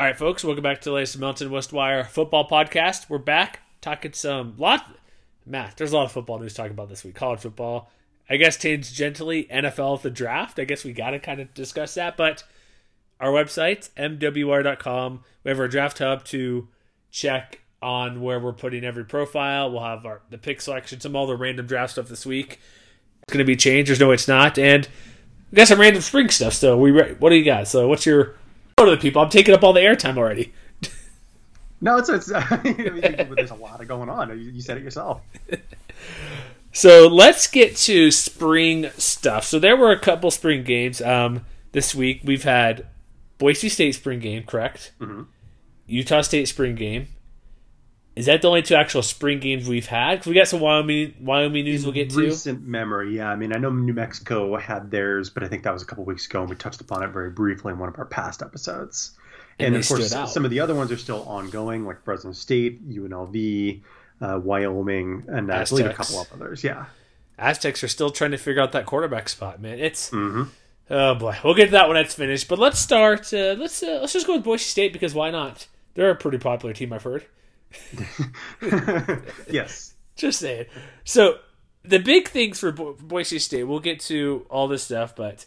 All right, folks, welcome back to the latest Mountain West Wire football podcast. We're back talking some lot. Matt, there's a lot of football news to talk about this week. College football, I guess, gently. NFL the draft. I guess we got to kind of discuss that. But our website, mwr.com, we have our draft hub to check on where we're putting every profile. We'll have our the pick selection, some all the random draft stuff this week. It's going to be changed. There's no, it's not. And we got some random spring stuff still. We what do you got? So what's your go to the people? I'm taking up all the airtime already. No, it's it's. I mean, there's a lot of going on. You, you said it yourself. So let's get to spring stuff. So there were a couple spring games um, this week. We've had Boise State spring game, correct? Mm-hmm. Utah State spring game. Is that the only two actual spring games we've had? 'Cause we got some Wyoming Wyoming news we'll get to. Recent memory, yeah. I mean, I know New Mexico had theirs, but I think that was a couple weeks ago, and we touched upon it very briefly in one of our past episodes. And And, of course, some of the other ones are still ongoing, like Fresno State, UNLV, uh, Wyoming, and I believe a couple of others. Yeah. Aztecs are still trying to figure out that quarterback spot, man. It's Mm-hmm. oh boy. We'll get to that when that's finished. But let's start. Uh, let's uh, let's just go with Boise State because why not? They're a pretty popular team, I've heard. yes. Just saying. So the big things for Bo- Boise State, we'll get to all this stuff, but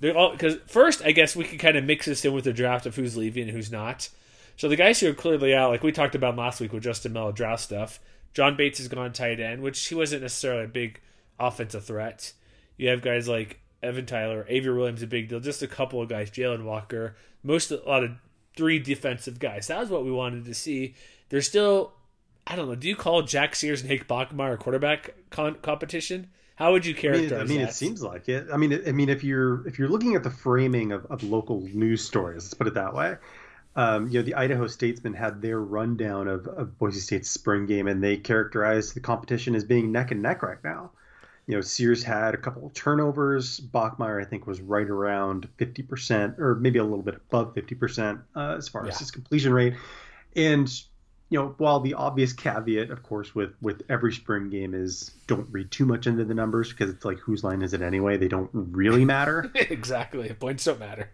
they're all because first, I guess we can kind of mix this in with the draft of who's leaving and who's not. So the guys who are clearly out, like we talked about last week with Justin Mello draft stuff. John Bates has gone tight end, which he wasn't necessarily a big offensive threat. You have guys like Evan Tyler, Avery Williams, a big deal. Just a couple of guys, Jalen Walker, most a lot of three defensive guys. That was what we wanted to see. There's still I don't know. Do you call Jack Sears and Hank Bachmeier a quarterback con- competition? How would you I mean, characterize I mean it seems like it. I mean, it, I mean, if you're if you're looking at the framing of, of local news stories, let's put it that way. Um, you know, the Idaho Statesman had their rundown of, of Boise State's spring game, and they characterized the competition as being neck and neck right now. You know, Sears had a couple of turnovers. Bachmeier, I think, was right around 50%, or maybe a little bit above 50% uh, as far as his completion rate. And you know, while the obvious caveat, of course, with with every spring game is don't read too much into the numbers because it's like whose line is it anyway? They don't really matter. exactly. Points don't matter.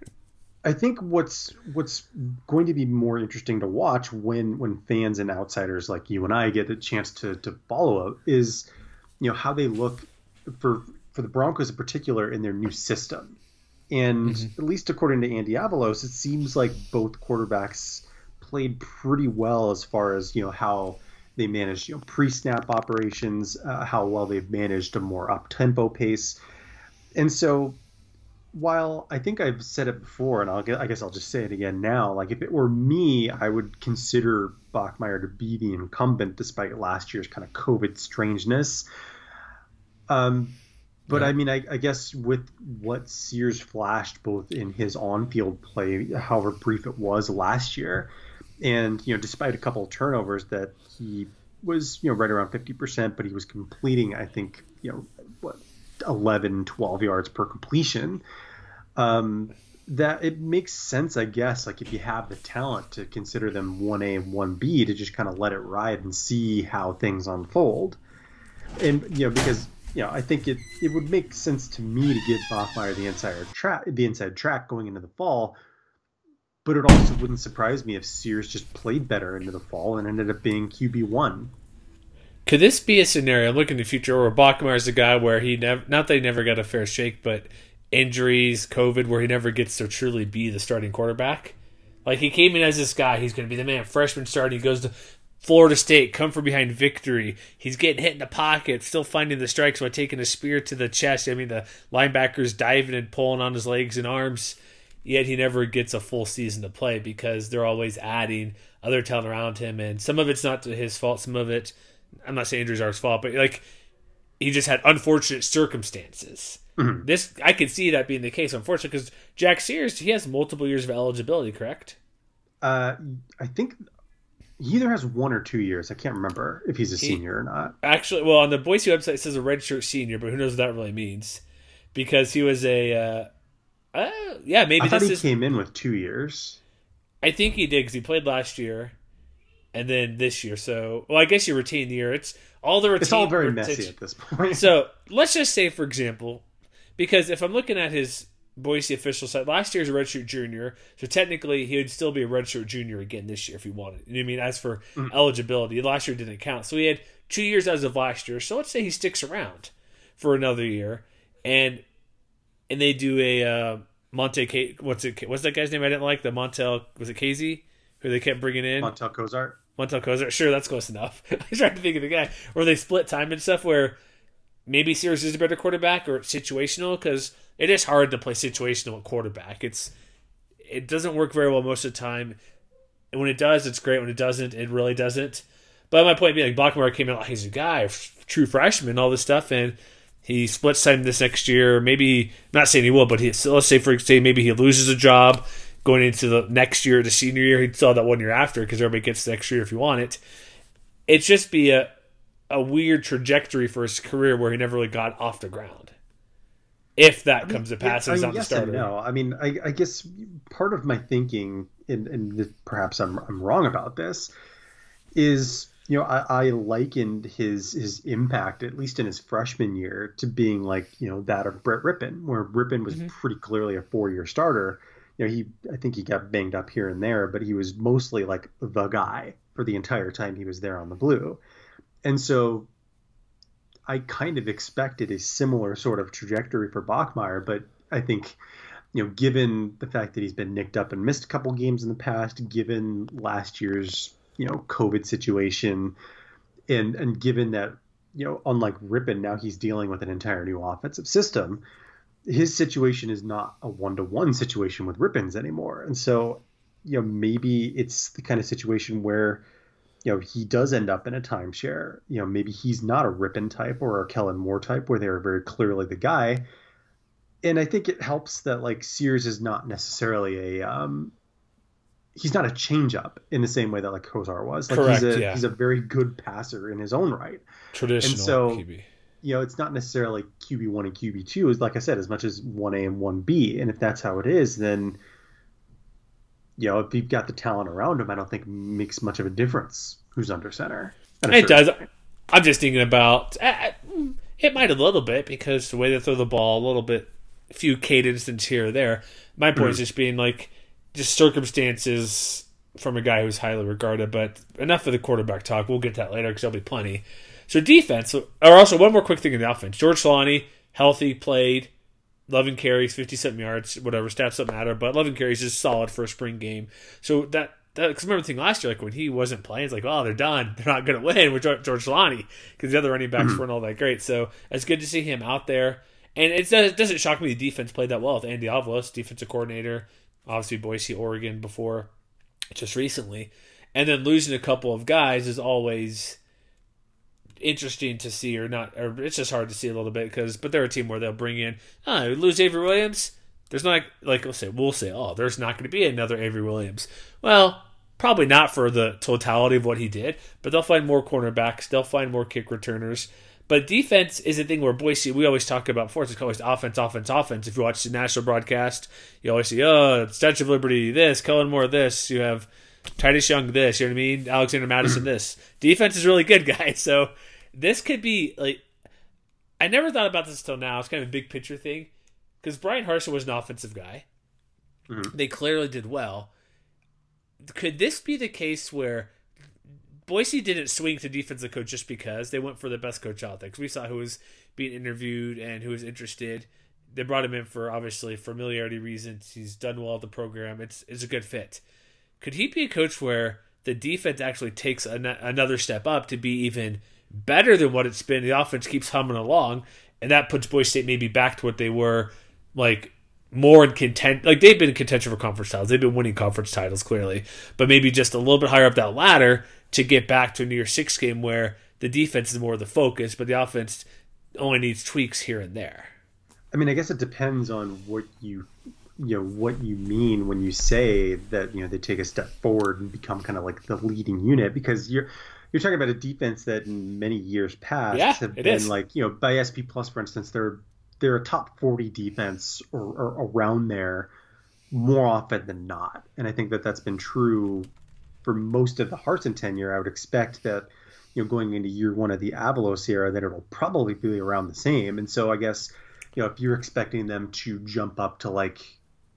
I think what's what's going to be more interesting to watch when when fans and outsiders like you and I get a chance to to follow up is you know how they look for for the Broncos in particular in their new system. And mm-hmm. at least according to Andy Avalos, it seems like both quarterbacks played pretty well as far as you know how they managed you know pre-snap operations, uh, how well they've managed a more up-tempo pace, and so while I think I've said it before, and I'll, I guess I'll just say it again now. Like if it were me, I would consider Bachmeier to be the incumbent, despite last year's kind of COVID strangeness. Um, but I mean, I, I guess with what Sears flashed both in his on-field play, however brief it was last year, and you know, despite a couple turnovers, that he was you know right around 50%, but he was completing, I think, you know, what 11, 12 yards per completion. Um, that it makes sense, I guess. Like if you have the talent to consider them one A and one B, to just kind of let it ride and see how things unfold. And you know, because you know, I think it it would make sense to me to give Bachmeier the inside track, the inside track going into the fall. But it also wouldn't surprise me if Sears just played better into the fall and ended up being QB one. Could this be a scenario? I'm looking to the future where Bachmeier is a guy where he never, not that he never got a fair shake, but injuries, COVID, where he never gets to truly be the starting quarterback. Like he came in as this guy, he's going to be the man. Freshman starting, he goes to Florida State, come from behind victory. He's getting hit in the pocket, still finding the strikes by taking a spear to the chest. I mean, the linebackers diving and pulling on his legs and arms. Yet he never gets a full season to play because they're always adding other talent around him, and some of it's not to his fault. Some of it, I'm not saying injuries are his fault, but like he just had unfortunate circumstances. Mm-hmm. This I can see that being the case, unfortunately, because Jack Sears he has multiple years of eligibility, correct? Uh, I think he either has one or two years. I can't remember if he's a he, senior or not. Actually, well, on the Boise website it says a redshirt senior, but who knows what that really means? Because he was a, uh, uh yeah, maybe I thought he is, came in with two years. I think he did because he played last year, and then this year. So, well, I guess you retain the year. It's all the retain, It's all very messy at this point. so let's just say, for example, because if I'm looking at his Boise official site. Last year's a redshirt junior, so technically he would still be a redshirt junior again this year if he wanted. You know I mean? As for mm-hmm. eligibility, last year didn't count, so he had two years as of last year. So let's say he sticks around for another year, and and they do a uh, Monte. what's it? What's that guy's name? I didn't like the Montel. Was it Casey? Who they kept bringing in? Montell Cozart. Montell Cozart. Sure, that's close enough. I was trying to think of the guy. Where they split time and stuff. Where maybe Sears is a better quarterback or situational because it is hard to play situational at quarterback. It's it doesn't work very well most of the time. And when it does, it's great. When it doesn't, it really doesn't. But my point being, like Bachmeier came in like he's a guy, true freshman, all this stuff, and he splits time this next year. Maybe not saying he will, but he, so let's say for say maybe he loses a job going into the next year, the senior year. He'd still that one year after because everybody gets the next year if you want it. It'd just be a a weird trajectory for his career where he never really got off the ground. If that I mean, comes to pass, yeah, I mean, not yes the starter. no, I mean, I, I, guess part of my thinking, and, and perhaps I'm I'm wrong about this, is you know I, I likened his his impact at least in his freshman year to being like you know that of Brett Rypien, where Rypien was mm-hmm. pretty clearly a four year starter. You know, he I think he got banged up here and there, but he was mostly like the guy for the entire time he was there on the blue. And so I kind of expected a similar sort of trajectory for Bachmeier, but I think, you know, given the fact that he's been nicked up and missed a couple games in the past, given last year's, you know, COVID situation, and and given that, you know, unlike Rypien now he's dealing with an entire new offensive system, his situation is not a one to one situation with Rypien's anymore. And so, you know, maybe it's the kind of situation where you know, he does end up in a timeshare. You know, maybe he's not a Rypien type or a Kellen Moore type where they're very clearly the guy. And I think it helps that like Sears is not necessarily a um he's not a change up in the same way that like Cozart was. Like Correct, he's a yeah. he's a very good passer in his own right. Traditional and so, QB. You know, it's not necessarily QB one and QB two, is like I said, as much as one A and one B. And if that's how it is, then you know, if you've got the talent around him, I don't think makes much of a difference who's under center. It does. I'm just thinking about uh, it might a little bit because the way they throw the ball, a little bit, a few cadences here or there. My point mm. is just being like just circumstances from a guy who's highly regarded. But enough of the quarterback talk. We'll get to that later because there'll be plenty. So defense, or also one more quick thing in the offense. George Holani, healthy, played. 11 carries, 57 yards, whatever, stats don't matter, but 11 carries is solid for a spring game. So that, because remember the thing last year, like when he wasn't playing, it's like, oh, they're done. They're not going to win with George Holani because the other running backs mm-hmm. weren't all that great. So it's good to see him out there. And it doesn't shock me the defense played that well with Andy Avalos, defensive coordinator, obviously Boise, Oregon before just recently. And then losing a couple of guys is always interesting to see or not or it's just hard to see a little bit because but they're a team where they'll bring in oh lose Avery Williams. There's not like we'll say we'll say oh there's not going to be another Avery Williams. Well probably not for the totality of what he did but they'll find more cornerbacks they'll find more kick returners but defense is a thing where Boise we always talk about before it's always offense offense offense if you watch the national broadcast you always see oh Statue of Liberty this Kellen Moore this you have Titus Young this, you know what I mean? Alexander Mattison, this. Defense is really good, guys. So this could be like I never thought about this until now. It's kind of a big picture thing because Bryan Harsin was an offensive guy. Mm-hmm. They clearly did well. Could this be the case where Boise didn't swing to defensive coach just because they went for the best coach out there? Because we saw who was being interviewed and who was interested. They brought him in for obviously familiarity reasons. He's done well at the program. It's it's a good fit. could he be a coach where the defense actually takes an- another step up to be even better than what it's been? The offense keeps humming along, and that puts Boise State maybe back to what they were like more in content. Like they've been in contention for conference titles. They've been winning conference titles clearly, but maybe just a little bit higher up that ladder to get back to a New Year's Six game where the defense is more of the focus, but the offense only needs tweaks here and there. I mean, I guess it depends on what you you know what you mean when you say that you know they take a step forward and become kind of like the leading unit because you're you're talking about a defense that in many years past Yeah, have been is. like you know by SP plus for instance they're they're a top 40 defense or, or around there more often than not and I think that that's been true for most of the Harsin tenure I would expect that you know going into year one of the Avalos era that it'll probably be around the same. And so I guess you know if you're expecting them to jump up to like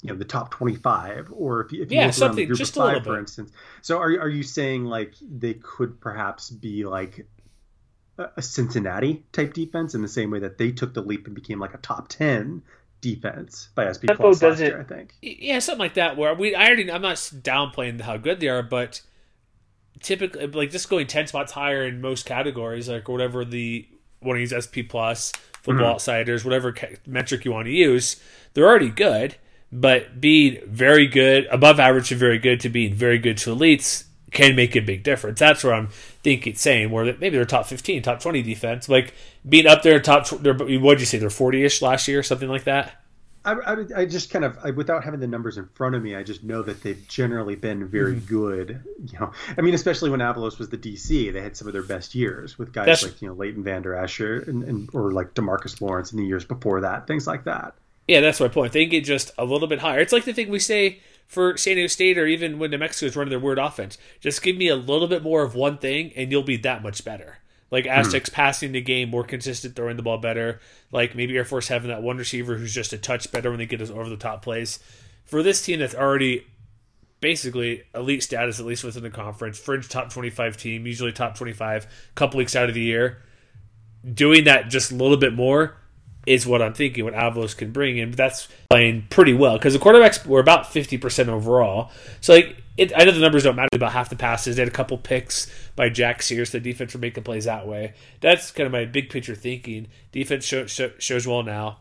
you know the top 25 or if you, if you Yeah, look around the something- group just of a five little for instance. So are, are you saying like they could perhaps be like a a cincinnati type defense in the same way that they took the leap and became like a top 10 defense by sp That plus last year i think Yeah, something like that. Where we, I already, I'm not downplaying how good they are, but typically, like just going ten spots higher in most categories, like whatever the one of these SP plus, Football mm-hmm. Outsiders, whatever metric you want to use, they're already good. But being very good, above average to very good, to being very good to elites can make a big difference. That's where I'm thinking, saying where maybe they're top 15, top 20 defense, like being up there top. What'd you say? They're 40 ish last year, something like that. I, I, I just kind of I, without having the numbers in front of me, I just know that they've generally been very Mm-hmm. good. You know, I mean, especially when Avalos was the DC, they had some of their best years with guys That's- like you know Leighton Vander Esch and, and or like Demarcus Lawrence in the years before that, things like that. Yeah, that's my point. They get just a little bit higher. It's like the thing we say for San Diego State or even when New Mexico is running their weird offense. Just give me a little bit more of one thing and you'll be that much better. Like hmm. Aztecs passing the game, more consistent, throwing the ball better. Like maybe Air Force having that one receiver who's just a touch better when they get us over the top plays. For this team that's already basically elite status, at least within the conference, fringe top 25 team, usually top 25, couple weeks out of the year, doing that just a little bit more is what I'm thinking. What Avalos can bring, and that's playing pretty well because the quarterbacks were about fifty percent overall. So like, it, I know the numbers don't matter about half the passes. They had a couple picks by Jack Sears. The defense were making plays that way. That's kind of my big picture thinking. Defense show, show, shows well now.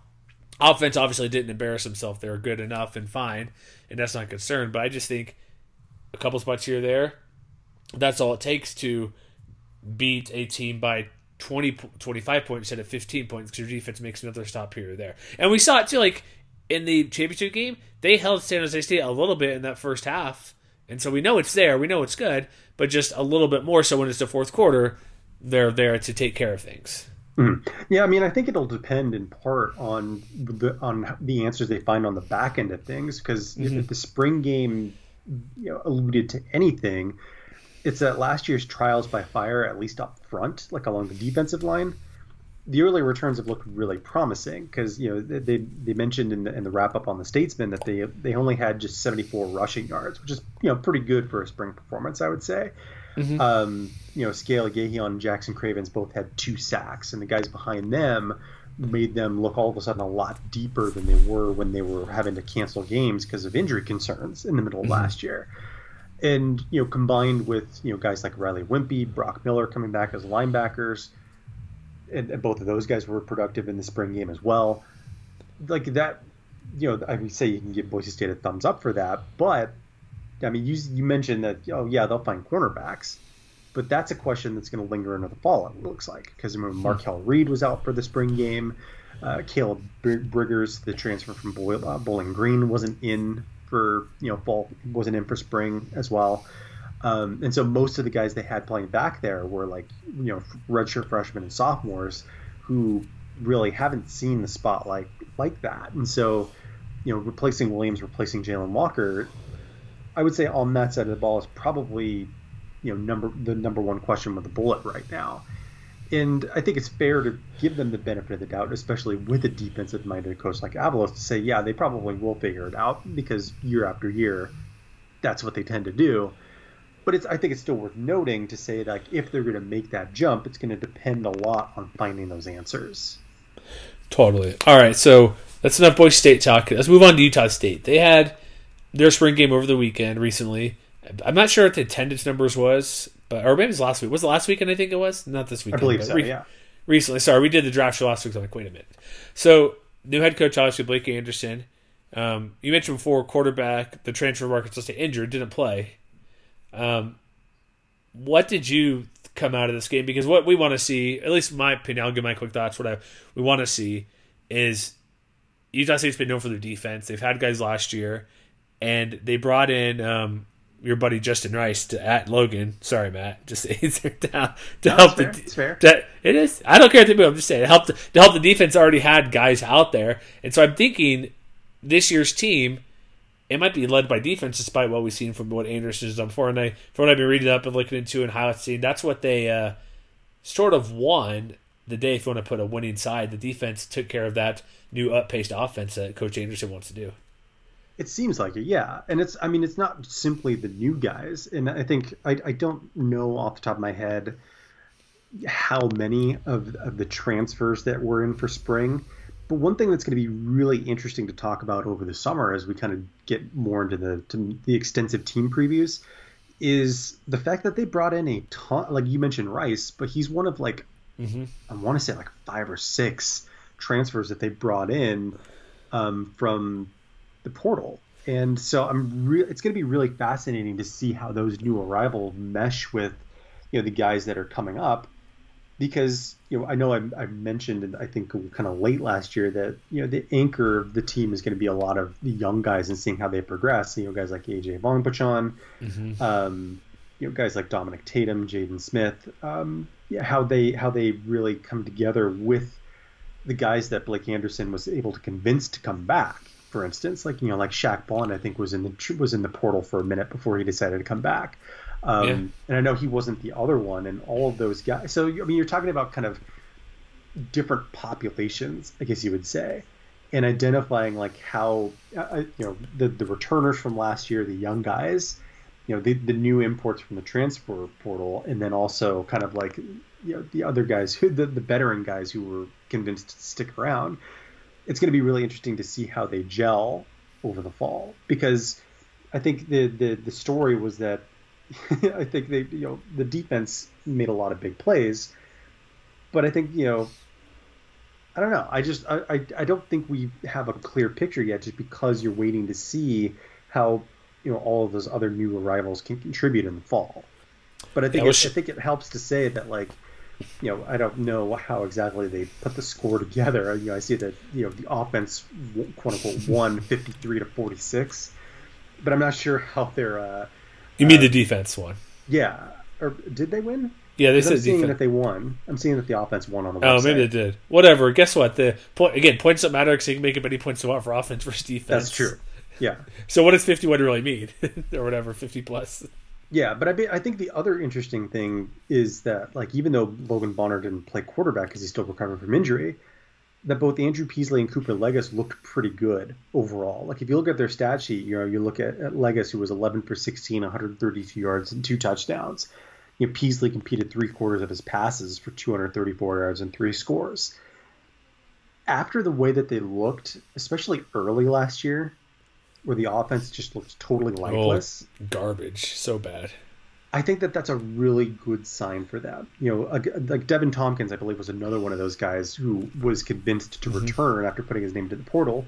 Offense obviously didn't embarrass himself. They were good enough and fine, and that's not a concern. But I just think a couple spots here there. That's all it takes to beat a team by 20, 25 points instead of 15 points because your defense makes another stop here or there. And we saw it too, like in the championship game, they held San Jose State a little bit in that first half. And so we know it's there, we know it's good, but just a little bit more so when it's the fourth quarter, they're there to take care of things. Mm-hmm. Yeah, I mean, I think it'll depend in part on the on the answers they find on the back end of things. Because if mm-hmm. the spring game, you know, alluded to anything, it's that last year's trials by fire, at least up front, like along the defensive line, the early returns have looked really promising. Because you know they they mentioned in the in the wrap up on the Statesman that they they only had just 74 rushing yards, which is you know pretty good for a spring performance, I would say. Um, you know, Scale Igiehon and Jackson Cravens both had two sacks, and the guys behind them made them look all of a sudden a lot deeper than they were when they were having to cancel games because of injury concerns in the middle of last year. And you know, combined with you know guys like Riley Whimpey, Brock Miller coming back as linebackers, and, and both of those guys were productive in the spring game as well. Like that, you know, I would say you can give Boise State a thumbs up for that, but I mean, you you mentioned that oh yeah they'll find cornerbacks, but that's a question that's going to linger into the fall. It looks like because remember Markel Reed was out for the spring game, uh, Caleb Br- Briggers, the transfer from Boy, uh, Bowling Green, wasn't in for you know fall, wasn't in for spring as well. Um, and so most of the guys they had playing back there were like you know redshirt freshmen and sophomores who really haven't seen the spotlight like that. And so you know replacing Williams, replacing Jalen Walker, I would say on that side of the ball is probably you know number the number one question with the bullet right now. And I think it's fair to give them the benefit of the doubt, especially with a defensive minded coach like Avalos, to say, yeah, they probably will figure it out because year after year, that's what they tend to do. But it's I think it's still worth noting to say like if they're going to make that jump, it's going to depend a lot on finding those answers. Totally. All right, so that's enough Boise State talk. Let's move on to Utah State. They had their spring game over the weekend recently I'm not sure what the attendance numbers was, but or maybe it was last week. Was it last weekend? I think it was not this weekend. I believe so. re- yeah. recently. Sorry, we did the draft show last week. So I'm like, wait a minute. So new head coach obviously Blake Anderson. Um, you mentioned before quarterback the transfer market to stay injured didn't play. Um, what did you come out of this game? Because what we want to see, at least in my opinion, I'll give my quick thoughts. What I we want to see is Utah State's been known for their defense. They've had guys last year, and they brought in um, your buddy Justin Rice to at Logan. Sorry, Matt, just to, to No, help it's fair. the It's fair. that it is. I don't care if they move. I'm just saying it helped to help the defense. Already had guys out there, and so I'm thinking this year's team it might be led by defense, despite what we've seen from what Anderson has done before. And I, from what I've been reading up and looking into and highlights, seeing that's what they uh, sort of won the day. If you want to put a winning side, the defense took care of that new up-paced offense that Coach Anderson wants to do. It seems like it, yeah. And it's, I mean, it's not simply the new guys. And I think, I, I don't know off the top of my head how many of, of the transfers that were in for spring. But one thing that's going to be really interesting to talk about over the summer as we kind of get more into the to the extensive team previews is the fact that they brought in a ton like you mentioned Rice, but he's one of like I want to say like five or six transfers that they brought in um, from the portal. And so I'm re- it's going to be really fascinating to see how those new arrivals mesh with you know the guys that are coming up because you know I know I, I mentioned and I think kind of late last year that you know the anchor of the team is going to be a lot of the young guys and seeing how they progress. You know guys like AJ Vongphachanh, um, you know guys like Dominic Tatum, Jaden Smith, um, yeah, how they how they really come together with the guys that Blake Anderson was able to convince to come back. For instance, like you know, like Shaq Bond, I think was in the was in the portal for a minute before he decided to come back. Um, Yeah. And I know he wasn't the other one, and all of those guys. So I mean, you're talking about kind of different populations, I guess you would say, and identifying like how uh, you know the the returners from last year, the young guys, you know, the the new imports from the transfer portal, and then also kind of like you know the other guys who the the veteran guys who were convinced to stick around. It's going to be really interesting to see how they gel over the fall because I think the the the story was that I think they you know the defense made a lot of big plays, but I think you know I don't know. I just I, I, I don't think we have a clear picture yet, just because you're waiting to see how you know all of those other new arrivals can contribute in the fall. But I think it, I think it helps to say that like you know I don't know how exactly they put the score together. You know I see that you know the offense quote unquote won 53 to 46, but I'm not sure how they're uh, You mean the defense one? yeah or did they win? Yeah, they 'Cause I'm said seeing defense. that they won. I'm seeing that the offense won on the Oh, website. maybe they did. Whatever. Guess what? The point again, points don't matter because you can make as many points you want for offense versus defense. That's true. Yeah. So what does fifty-one really mean, or whatever, fifty plus? Yeah, but I, be, I think the other interesting thing is that, like, even though Logan Bonner didn't play quarterback because he's still recovering from injury, that both Andrew Peasley and Cooper Legas looked pretty good overall. Like, if you look at their stat sheet, you know, you look at, at Legas, who was 11 for 16, 132 yards, and two touchdowns. You know, Peasley competed three quarters of his passes for 234 yards and three scores. After the way that they looked, especially early last year, where the offense just looks totally oh, lifeless. Garbage. So bad. I think that that's a really good sign for them. You know, like- Deven Thompkins, I believe, was another one of those guys who was convinced to mm-hmm. return after putting his name to the portal.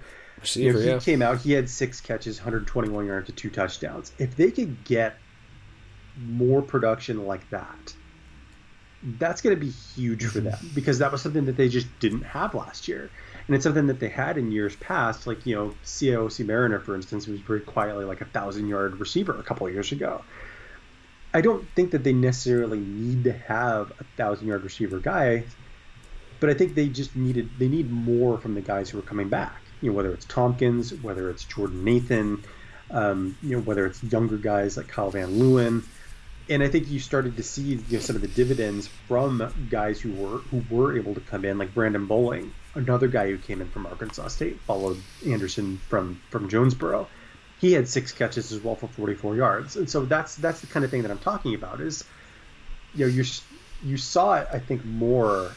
You know, he yeah. came out, he had six catches, 121 yards, and two touchdowns. If they could get more production like that, that's going to be huge for mm-hmm. them because that was something that they just didn't have last year. And it's something that they had in years past, like, you know, Siaosi Mariner, for instance, was very quietly like a thousand yard receiver a couple of years ago. I don't think that they necessarily need to have a thousand yard receiver guy, but I think they just needed they need more from the guys who are coming back. You know, whether it's Thompkins, whether it's Jordan Nathan, um, you know, whether it's younger guys like Kyle Van Leeuwen, and I think you started to see you know, some of the dividends from guys who were who were able to come in, like Brandon Bowling, another guy who came in from Arkansas State, followed Anderson from from Jonesboro. He had six catches as well for 44 yards, and so that's that's the kind of thing that I'm talking about. Is you know you you saw it, I think, more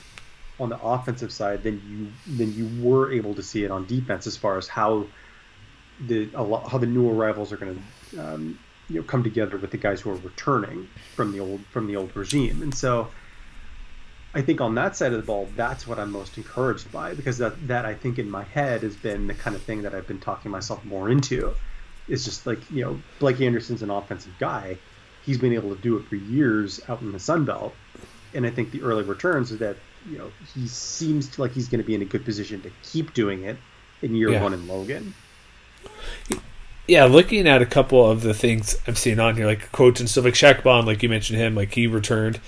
on the offensive side than you than you were able to see it on defense, as far as how the how the new arrivals are going to um, you know come together with the guys who are returning from the old from the old regime. And so I think on that side of the ball, that's what I'm most encouraged by because that that I think in my head has been the kind of thing that I've been talking myself more into. Is just like you know Blake Anderson's an offensive guy. He's been able to do it for years out in the Sun Belt, and I think the early returns is that you know he seems like he's going to be in a good position to keep doing it in year Yeah. one in Logan. yeah, looking at a couple of the things I'm seeing on here, like quotes and stuff, like Shaq Bond, like you mentioned him, like he returned.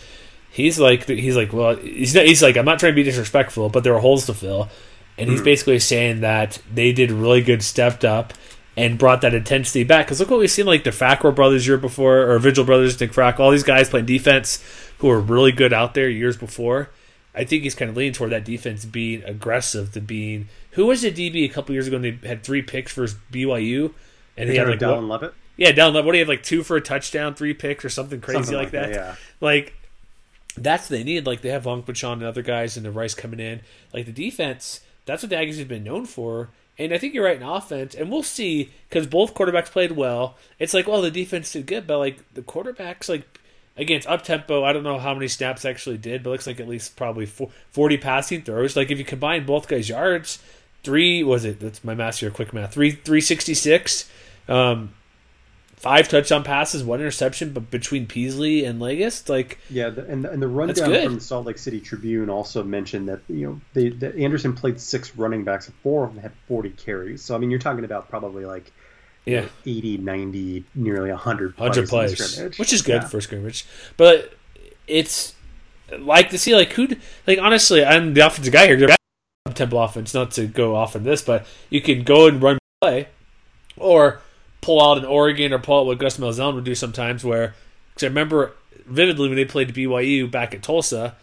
He's like, he's like, well, he's not, he's like, I'm not trying to be disrespectful, but there are holes to fill, and he's hmm. basically saying that they did really good, stepped up, and brought that intensity back. Because look what we've seen, like the Fackrell brothers year before, or Vigil brothers, Nick Frack, all these guys playing defense who were really good out there years before. I think he's kind of leaning toward that defense being aggressive to being. Who was the DB a couple years ago? and They had three picks for BYU, and he had like Dallin what- Leavitt. yeah, down what do you have like two for a touchdown, three picks, or something crazy Something like, like that? that, yeah. Like that's what they need. Like they have Vongphachanh and other guys and the Rice coming in. Like the defense, that's what the Aggies have been known for. And I think you're right in offense, and we'll see because both quarterbacks played well. It's like, well, the defense did good, but like the quarterbacks, like against up tempo. I don't know how many snaps actually did, but it looks like at least probably 40 passing throws. Like if you combine both guys' yards, three was it? That's my math here. Quick math. Three three sixty six. Um, five touchdown passes, one interception, but between Peasley and Legas, like Yeah, the, and and the rundown from the Salt Lake City Tribune also mentioned that you know they that Anderson played six running backs, and four of them had 40 carries. So I mean, you're talking about probably like yeah, know, 80, 90, nearly 100 plays, hundred plays, which is good Yeah. for scrimmage. But it's like to see like who like honestly, I'm the offensive guy here. Temple offense, not to go off on this, but you can go and run play, or pull out an Oregon or pull out what Gus Malzahn would do sometimes. Where because I remember vividly when they played BYU back at Tulsa,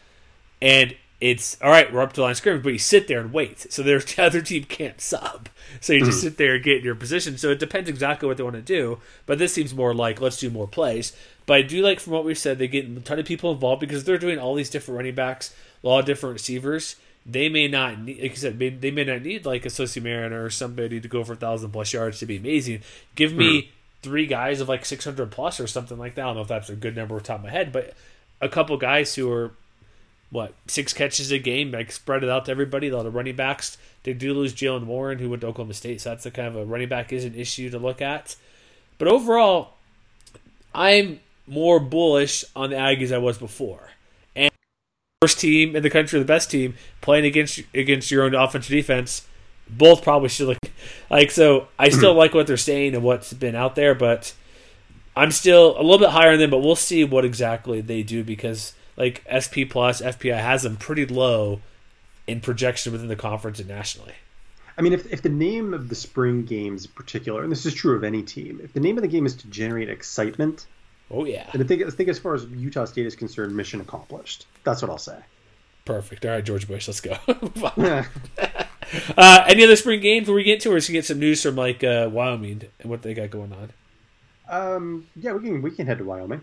and it's all right. We're up to the line of scrimmage, but you sit there and wait. So their the other team can't sub. So you just mm-hmm. sit there and get in your position. So it depends exactly what they want to do. But this seems more like let's do more plays. But I do like from what we've said, they get a ton of people involved because they're doing all these different running backs, a lot of different receivers. They may not, need, like you said, may, they may not need like a Siaosi Mariner or somebody to go for a thousand plus yards to be amazing. Give me hmm. three guys of like six hundred plus or something like that. I don't know if that's a good number off the top of my head, but a couple guys who are what six catches a game, like spread it out to everybody. A lot of running backs. They do lose Jalen Warren, who went to Oklahoma State, so that's the kind of a running back is an issue to look at. But overall, I'm more bullish on the Aggies I was before. First team in the country, the best team, playing against against your own offensive defense, both probably should look like so. I hmm. still like what they're saying and what's been out there, but I'm still a little bit higher than them. But we'll see what exactly they do because like SP plus FPI has them pretty low in projection within the conference and nationally. I mean, if, if the name of the spring games in particular, and this is true of any team, if the name of the game is to generate excitement, Oh yeah, then I think, I think as far as Utah State is concerned, mission accomplished. That's what I'll say. perfect. All right, George Bush, let's go. uh, any other spring games before we get to, or just get some news from like uh, Wyoming and what they got going on? Um, yeah, we can we can head to Wyoming.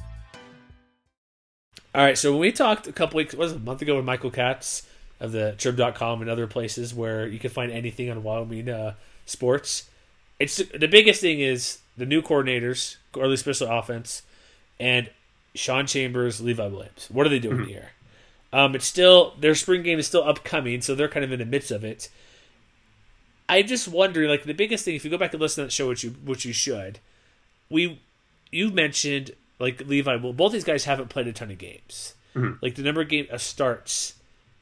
All right, so when we talked a couple weeks, was it a month ago with Michael Katz of the Trib.com and other places where you can find anything on Wyoming uh, sports, it's the biggest thing is the new coordinators, or at least special offense, and Sean Chambers, Levi Williams. What are they doing here? Um, it's still their spring game is still upcoming, so they're kind of in the midst of it. I'm just wondering, like the biggest thing, if you go back and listen to that show, which you which you should, we you mentioned like Levi. Well, both these guys haven't played a ton of games. Mhm. Like the number of game of starts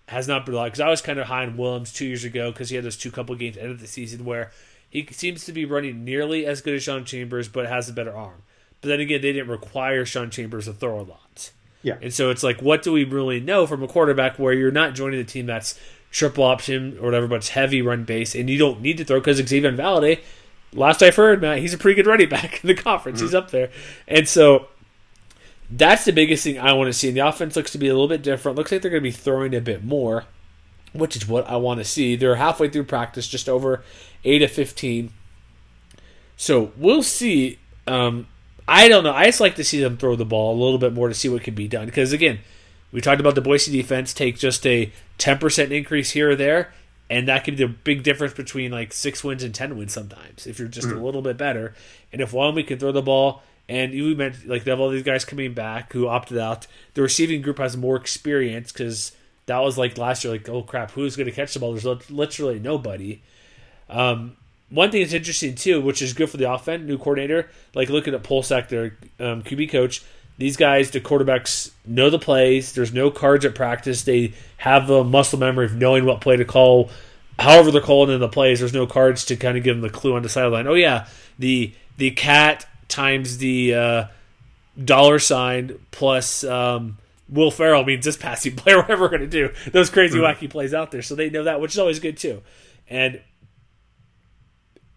has not been a lot. Because I was kind of high on Williams two years ago because he had those two couple games end of the season where he seems to be running nearly as good as Sean Chambers, but has a better arm. But then again, they didn't require Sean Chambers to throw a lot. Yeah. And so it's like, what do we really know from a quarterback where you're not joining the team that's triple option or whatever, but it's heavy run base, and you don't need to throw because Xazavian Valladay, last I've heard, Matt, he's a pretty good running back in the conference. He's up there, and so that's the biggest thing I want to see. And the offense looks to be a little bit different. Looks like they're going to be throwing a bit more, which is what I want to see. They're halfway through practice, just over eight of fifteen. So we'll see. Um, I don't know. I just like to see them throw the ball a little bit more to see what can be done. Because again, we talked about the Boise defense take just a ten percent increase here or there, and that could be the big difference between like six wins and ten wins sometimes if you're just Mhm. a little bit better. And if one Wyoming can throw the ball, and you meant like they have all these guys coming back who opted out, the receiving group has more experience because that was like last year. Like oh crap, who's going to catch the ball? There's literally nobody. Um, one thing that's interesting too, which is good for the offense, new coordinator, like looking at Polasek, their um, QB coach. These guys, the quarterbacks, know the plays. There's no cards at practice. They have a muscle memory of knowing what play to call. However, they're calling in the plays. There's no cards to kind of give them the clue on the sideline. Oh yeah, the the cat times the uh, dollar sign plus um, Will Ferrell means this passing play, whatever we're going to do. Those crazy, Mhm. wacky plays out there. So they know that, which is always good too. And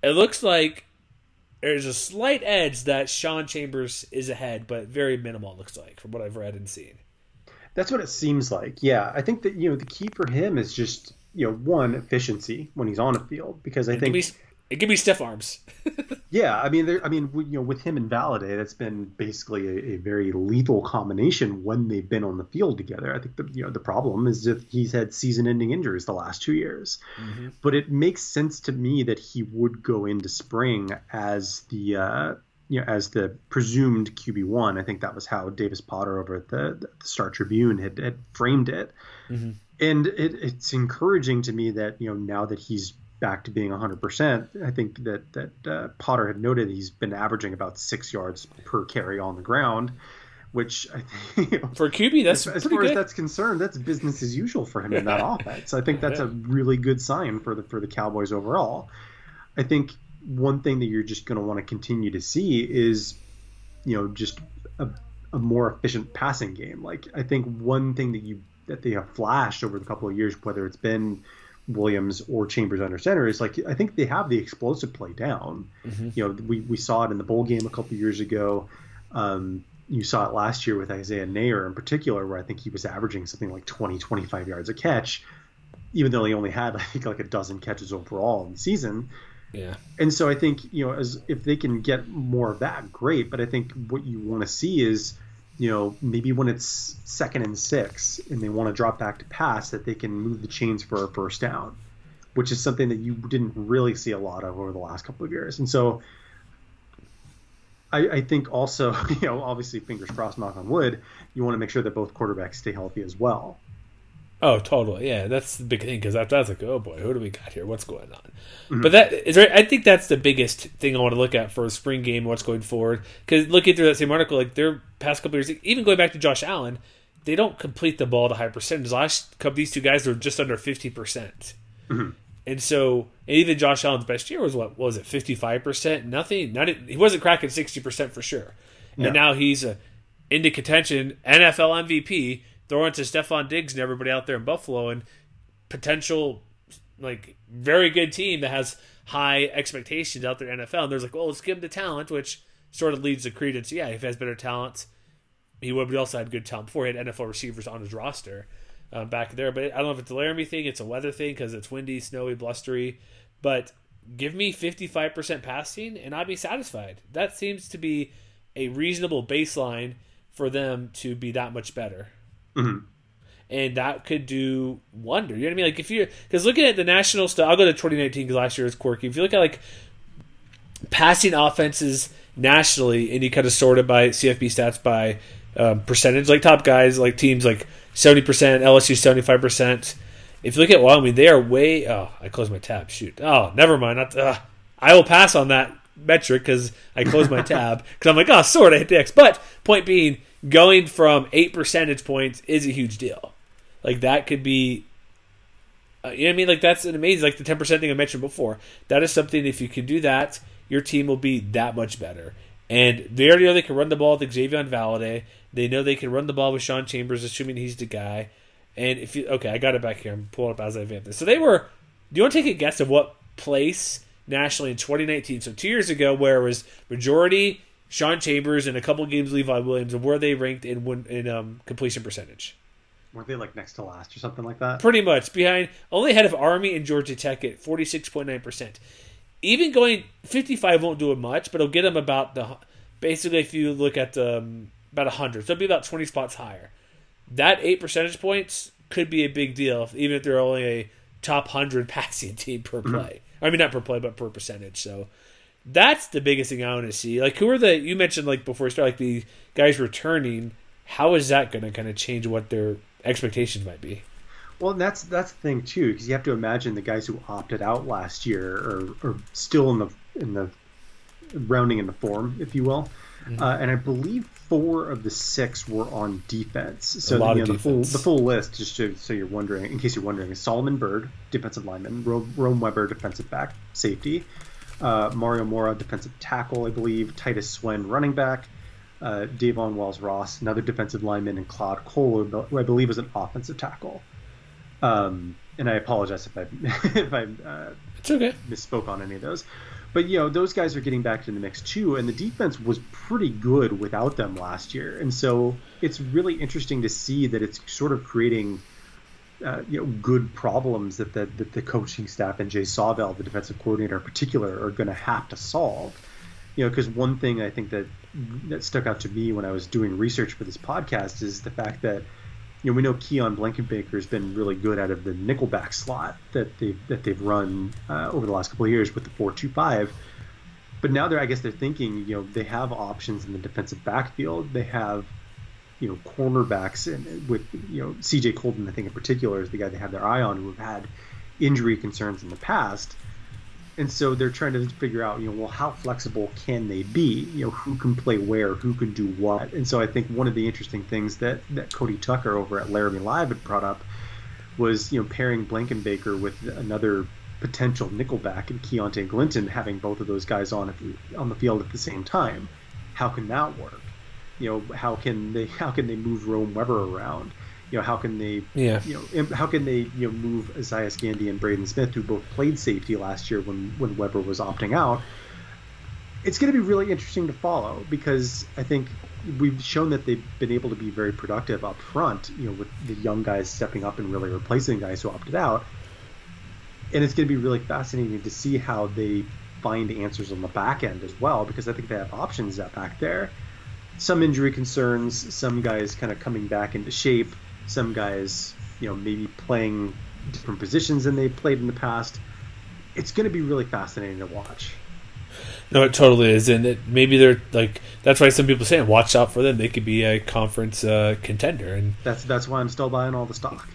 it looks like there's a slight edge that Sean Chambers is ahead, but very minimal, it looks like, from what I've read and seen. That's what it seems like. Yeah, I think that you know the key for him is just you know one efficiency when he's on a field because I It think give me, it give me stiff arms. yeah, I mean I mean you know with him and Valladay, that's been basically a, a very lethal combination when they've been on the field together. I think the you know the problem is that he's had season-ending injuries the last two years, but it makes sense to me that he would go into spring as the uh, you know as the presumed QB one. I think that was how Davis Potter over at the, the Star Tribune had, had framed it and it, it's encouraging to me that you know now that he's back to being 100% i think that that uh, potter had noted he's been averaging about six yards per carry on the ground which i think you know, For QB, that's as, as far as that's concerned that's business as usual for him in that offense. I think that's a really good sign for the for the cowboys overall. I think one thing that you're just going to want to continue to see is you know just a, a more efficient passing game. Like i think one thing that you that they have flashed over the couple of years whether it's been williams or chambers under center is like i think they have the explosive play down Mhm. you know we, we saw it in the bowl game a couple years ago um, you saw it last year with isaiah neyor in particular where i think he was averaging something like 20 25 yards a catch even though he only had i think like a dozen catches overall in the season Yeah. and so I think you know, as if they can get more of that, great. But I think what you want to see is, you know, maybe when it's second and six and they want to drop back to pass, that they can move the chains for a first down, which is something that you didn't really see a lot of over the last couple of years. And so, I, I think also, you know, obviously, fingers crossed, knock on wood, you want to make sure that both quarterbacks stay healthy as well. Oh, totally. Yeah, that's the big thing because after that's like, oh boy, who do we got here? What's going on? Mhm. But that is right. I think that's the biggest thing I want to look at for a spring game. What's going forward? Because looking through that same article, like their past couple years, even going back to Josh Allen, they don't complete the ball to high percentage. Last couple, these two guys are just under fifty percent. Mhm. And so, and even Josh Allen's best year was what, what was it, fifty five percent? Nothing. Not he wasn't cracking sixty percent for sure. No. And now he's uh, into contention, NFL MVP, throwing to Stefon Diggs and everybody out there in Buffalo, and potential like very good team that has high expectations out there in NFL. And there's like, well, let's give him the talent, which sort of leads to credence. Yeah, if he has better talent, he would. But he also had good talent before. He had NFL receivers on his roster um, back there. But I don't know if it's a Laramie thing, it's a weather thing because it's windy, snowy, blustery. But give me 55% passing and I'd be satisfied. That seems to be a reasonable baseline for them to be that much better. Mhm. And that could do wonder. You know what I mean? Like if you because looking at the national stuff, I'll go to 2019 because last year was quirky. If you look at like passing offenses nationally, and you kind of sort it by CFB stats by um, percentage, like top guys, like teams like 70%, LSU 75%. If you look at Wyoming, they are way. Oh, I closed my tab. Shoot. Oh, never mind. Not, uh, I will pass on that metric because I closed my tab because I'm like, oh, sort. I hit the X. But point being, going from eight percentage points is a huge deal. Like that could be, uh, you know what I mean? Like that's an amazing, like the ten percent thing I mentioned before. That is something. If you can do that, your team will be that much better. And they already know they can run the ball with Xazavian Valladay. They know they can run the ball with Sean Chambers, assuming he's the guy. And if you okay, I got it back here. I'm pulling up as I advance this. So they were. Do you want to take a guess of what place nationally in 2019? So two years ago, where it was majority Sean Chambers and a couple games Levi Williams, and where they ranked in win, in um, completion percentage. Weren't they like next to last or something like that? Pretty much behind, only ahead of Army and Georgia Tech at 46.9 percent. Even going 55 won't do it much, but it'll get them about the basically if you look at um, about 100, so it'll be about 20 spots higher. That eight percentage points could be a big deal, even if they're only a top 100 passing team per play. I mean, not per play, but per percentage. So that's the biggest thing I want to see. Like, who are the you mentioned like before we start, like the guys returning? How is that going to kind of change what their expectations might be? Well, that's that's the thing too, because you have to imagine the guys who opted out last year are, are still in the in the rounding in the form, if you will. Mm-hmm. Uh, and I believe four of the six were on defense. So the, you know, the, full the full list, just to, so you're wondering, in case you're wondering, is Solomon Byrd, defensive lineman, Rome Weber, defensive back, safety, uh, Mario Mora, defensive tackle, I believe, Titus Swen, running back, uh, Davon Wells Ross, another defensive lineman, and Claude Cole, who I believe was an offensive tackle. Um, and I apologize if I if I uh, okay. misspoke on any of those. But you know those guys are getting back to the mix too, and the defense was pretty good without them last year, and so it's really interesting to see that it's sort of creating. Uh, you know, good problems that the, that the coaching staff and Jay Sawvel, the defensive coordinator in particular, are going to have to solve. You know, because one thing I think that that stuck out to me when I was doing research for this podcast is the fact that you know, we know Keon Blankenbaker has been really good out of the nickelback slot that they that they've run uh, over the last couple of years with the four two five. But now they're, I guess, they're thinking, you know, they have options in the defensive backfield. They have, you know, cornerbacks and with you know C.J. Coldon, I think in particular, is the guy they have their eye on, who have had injury concerns in the past and so they're trying to figure out, you know, well, how flexible can they be? You know, who can play where, who can do what? And so I think one of the interesting things that that Cody Tucker over at Laramie Live had brought up was, you know, pairing Blankenbaker with another potential nickelback and Keontae Glinton, having both of those guys on on the field at the same time. How can that work? You know, how can they how can they move Rome Weber around? you know, how can they, yeah. you know, how can they, you know, move Isaiah Gandy and Braden Smith, who both played safety last year when when Weber was opting out. It's going to be really interesting to follow because I think we've shown that they've been able to be very productive up front, you know, with the young guys stepping up and really replacing guys who opted out. And it's going to be really fascinating to see how they find answers on the back end as well, because I think they have options at back there. Some injury concerns, some guys kind of coming back into shape some guys, you know, maybe playing different positions than they've played in the past. It's going to be really fascinating to watch. No, it totally is, and it, maybe they're like that's why some people saying watch out for them. They could be a conference uh, contender, and that's that's why I'm still buying all the stock.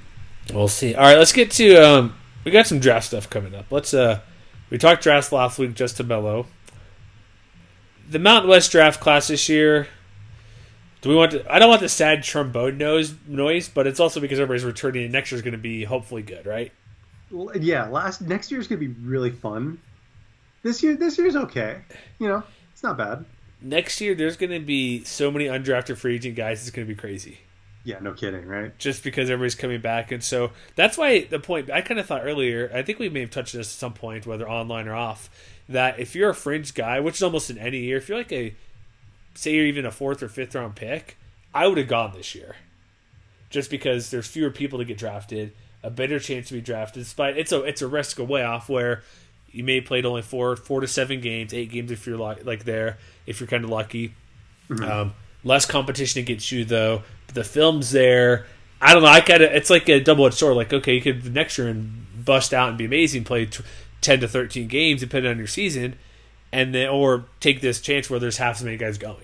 We'll see. All right, let's get to um, we got some draft stuff coming up. Let's uh, we talked draft last week just to mellow. The Mountain West draft class this year do we want to? I don't want the sad trombone nose noise, but it's also because everybody's returning, and next year's going to be hopefully good, right? Well, yeah, last next year's going to be really fun. This year, this year's okay. You know, it's not bad. Next year, there's going to be so many undrafted free agent guys. It's going to be crazy. Yeah, no kidding, right? Just because everybody's coming back, and so that's why the point. I kind of thought earlier. I think we may have touched this at some point, whether online or off. That if you're a fringe guy, which is almost in any year, if you're like a say you're even a fourth or fifth round pick, I would have gone this year. Just because there's fewer people to get drafted, a better chance to be drafted. Despite it's a it's a risk way off where you may have played only four four to seven games, eight games if you're like, like there if you're kind of lucky. Mm-hmm. Um, less competition against you though. The film's there. I don't know. I kind of it's like a double edged sword. Like okay, you could next year and bust out and be amazing, play t- ten to thirteen games depending on your season, and then or take this chance where there's half as many guys going.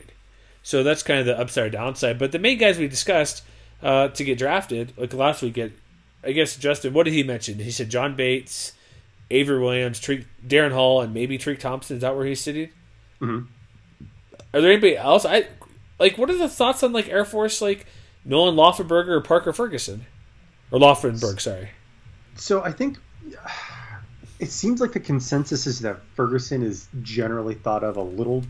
So that's kind of the upside or downside. But the main guys we discussed uh, to get drafted, like last week, get I guess Justin. What did he mention? He said John Bates, Avery Williams, Darren Hall, and maybe Tariq Thompson. Is that where he's sitting? Mhm. Are there anybody else? I like. What are the thoughts on like Air Force like Nolan Laufenberger or Parker Ferguson or Laufenberg? Sorry. So I think it seems like the consensus is that Ferguson is generally thought of a little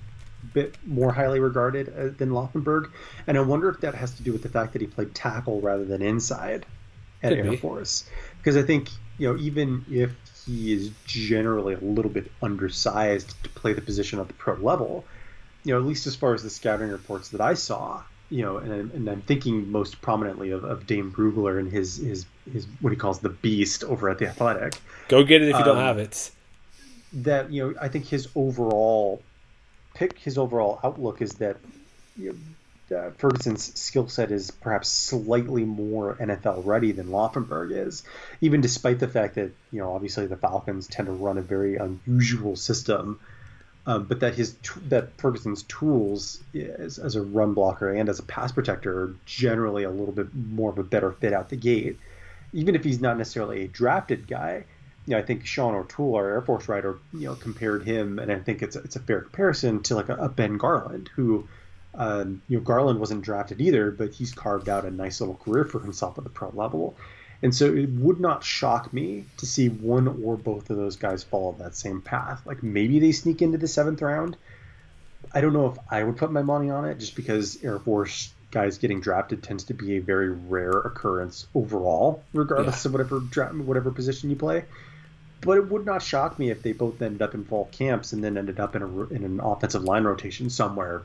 bit more highly regarded uh, than Laufenberg, and I wonder if that has to do with the fact that he played tackle rather than inside at Could Air be. Force. Because I think you know even if he is generally a little bit undersized to play the position at the pro level, you know at least as far as the scouting reports that I saw, you know, and, I'm- and I'm thinking most prominently of, of Dane Brugler and his his his what he calls the beast over at the Athletic Go get it if you don't Um, have it. that you know I think his overall pick, his overall outlook is that you know, uh, Ferguson's skill set is perhaps slightly more NFL ready than Laufenberg is, even despite the fact that you know obviously the Falcons tend to run a very unusual system. Um, but that his that Ferguson's tools as, as a run blocker and as a pass protector are generally a little bit more of a better fit out the gate, even if he's not necessarily a drafted guy you know, I think Sean O'Toole, our Air Force writer, you know, compared him, and I think it's it's a fair comparison to like a, a Ben Garland, who, um, you know, Garland wasn't drafted either, but he's carved out a nice little career for himself at the pro level, and so it would not shock me to see one or both of those guys follow that same path. Like maybe they sneak into the seventh round. I don't know if I would put my money on it, just because Air Force guys getting drafted tends to be a very rare occurrence overall, regardless of whatever dra- whatever position you play. But it would not shock me if they both ended up in fall camps and then ended up in a in an offensive line rotation somewhere